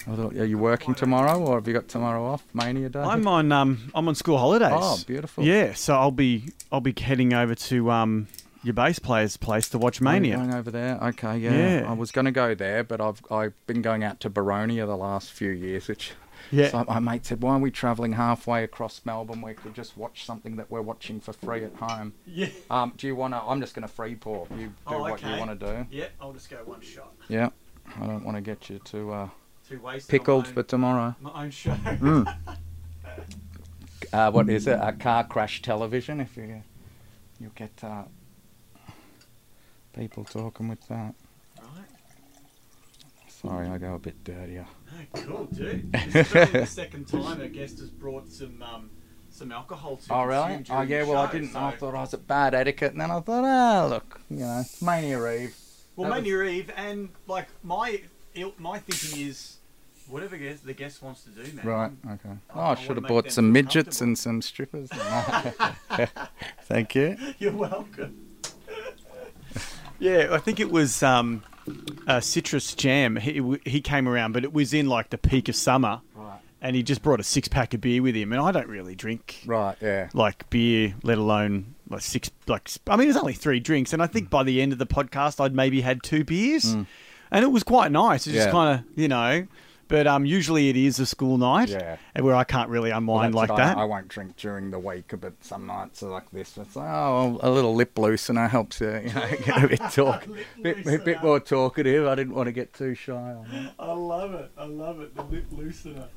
Are you working tomorrow, or have you got tomorrow off? Mania day. I'm on um I'm on school holidays. Oh, beautiful. Yeah, so I'll be I'll be heading over to um your bass player's place to watch Mania. Going over there. Okay, yeah. Yeah. I was going to go there, but I've I've been going out to Boronia the last few years, which. Yeah. So my mate said, "Why are we travelling halfway across Melbourne? We could just watch something that we're watching for free at home." Yeah. Um, do you want to? I'm just going to free pour. You do Oh, what you want to do. Yeah, I'll just go one shot. Yeah. I don't want to get you to. uh. Pickled for tomorrow. my own show. [laughs] Uh, what is it? A car crash television. If you you get uh, people talking with that. Right. Sorry, I go a bit dirtier. No, cool, dude. [laughs] This is the second time a guest has brought some um, some alcohol to Oh really? Oh yeah. the Well, I didn't. know. I thought I was at bad etiquette, and then I thought, ah, look, you know, Mania Eve. Well, That was- Mania Eve, and like my my thinking is, whatever guest, the guest wants to do, man. Right. Okay. I- Oh, I I should have bought some midgets and some strippers. [laughs] Thank you. You're welcome. yeah, I think it was um, uh, Citrus Jam. He, he came around, but it was in like the peak of summer, Right. and he just brought a six pack of beer with him. And I don't really drink Right. Yeah. like beer, let alone like six. Like I mean, it was only three drinks, and I Mm. think by the end of the podcast, I'd maybe had two beers, and it was quite nice. It's just kind of you know. But um, usually it is a school night, Yeah. where I can't really unwind that's like what I- that. I, won't drink during the week, but some nights are like this. It's like, oh, a little lip loosener helps you, you know, [laughs] get a bit [laughs] talk, bit, bit, bit more talkative. I didn't want to get too shy on that. I love it. I love it. The lip loosener.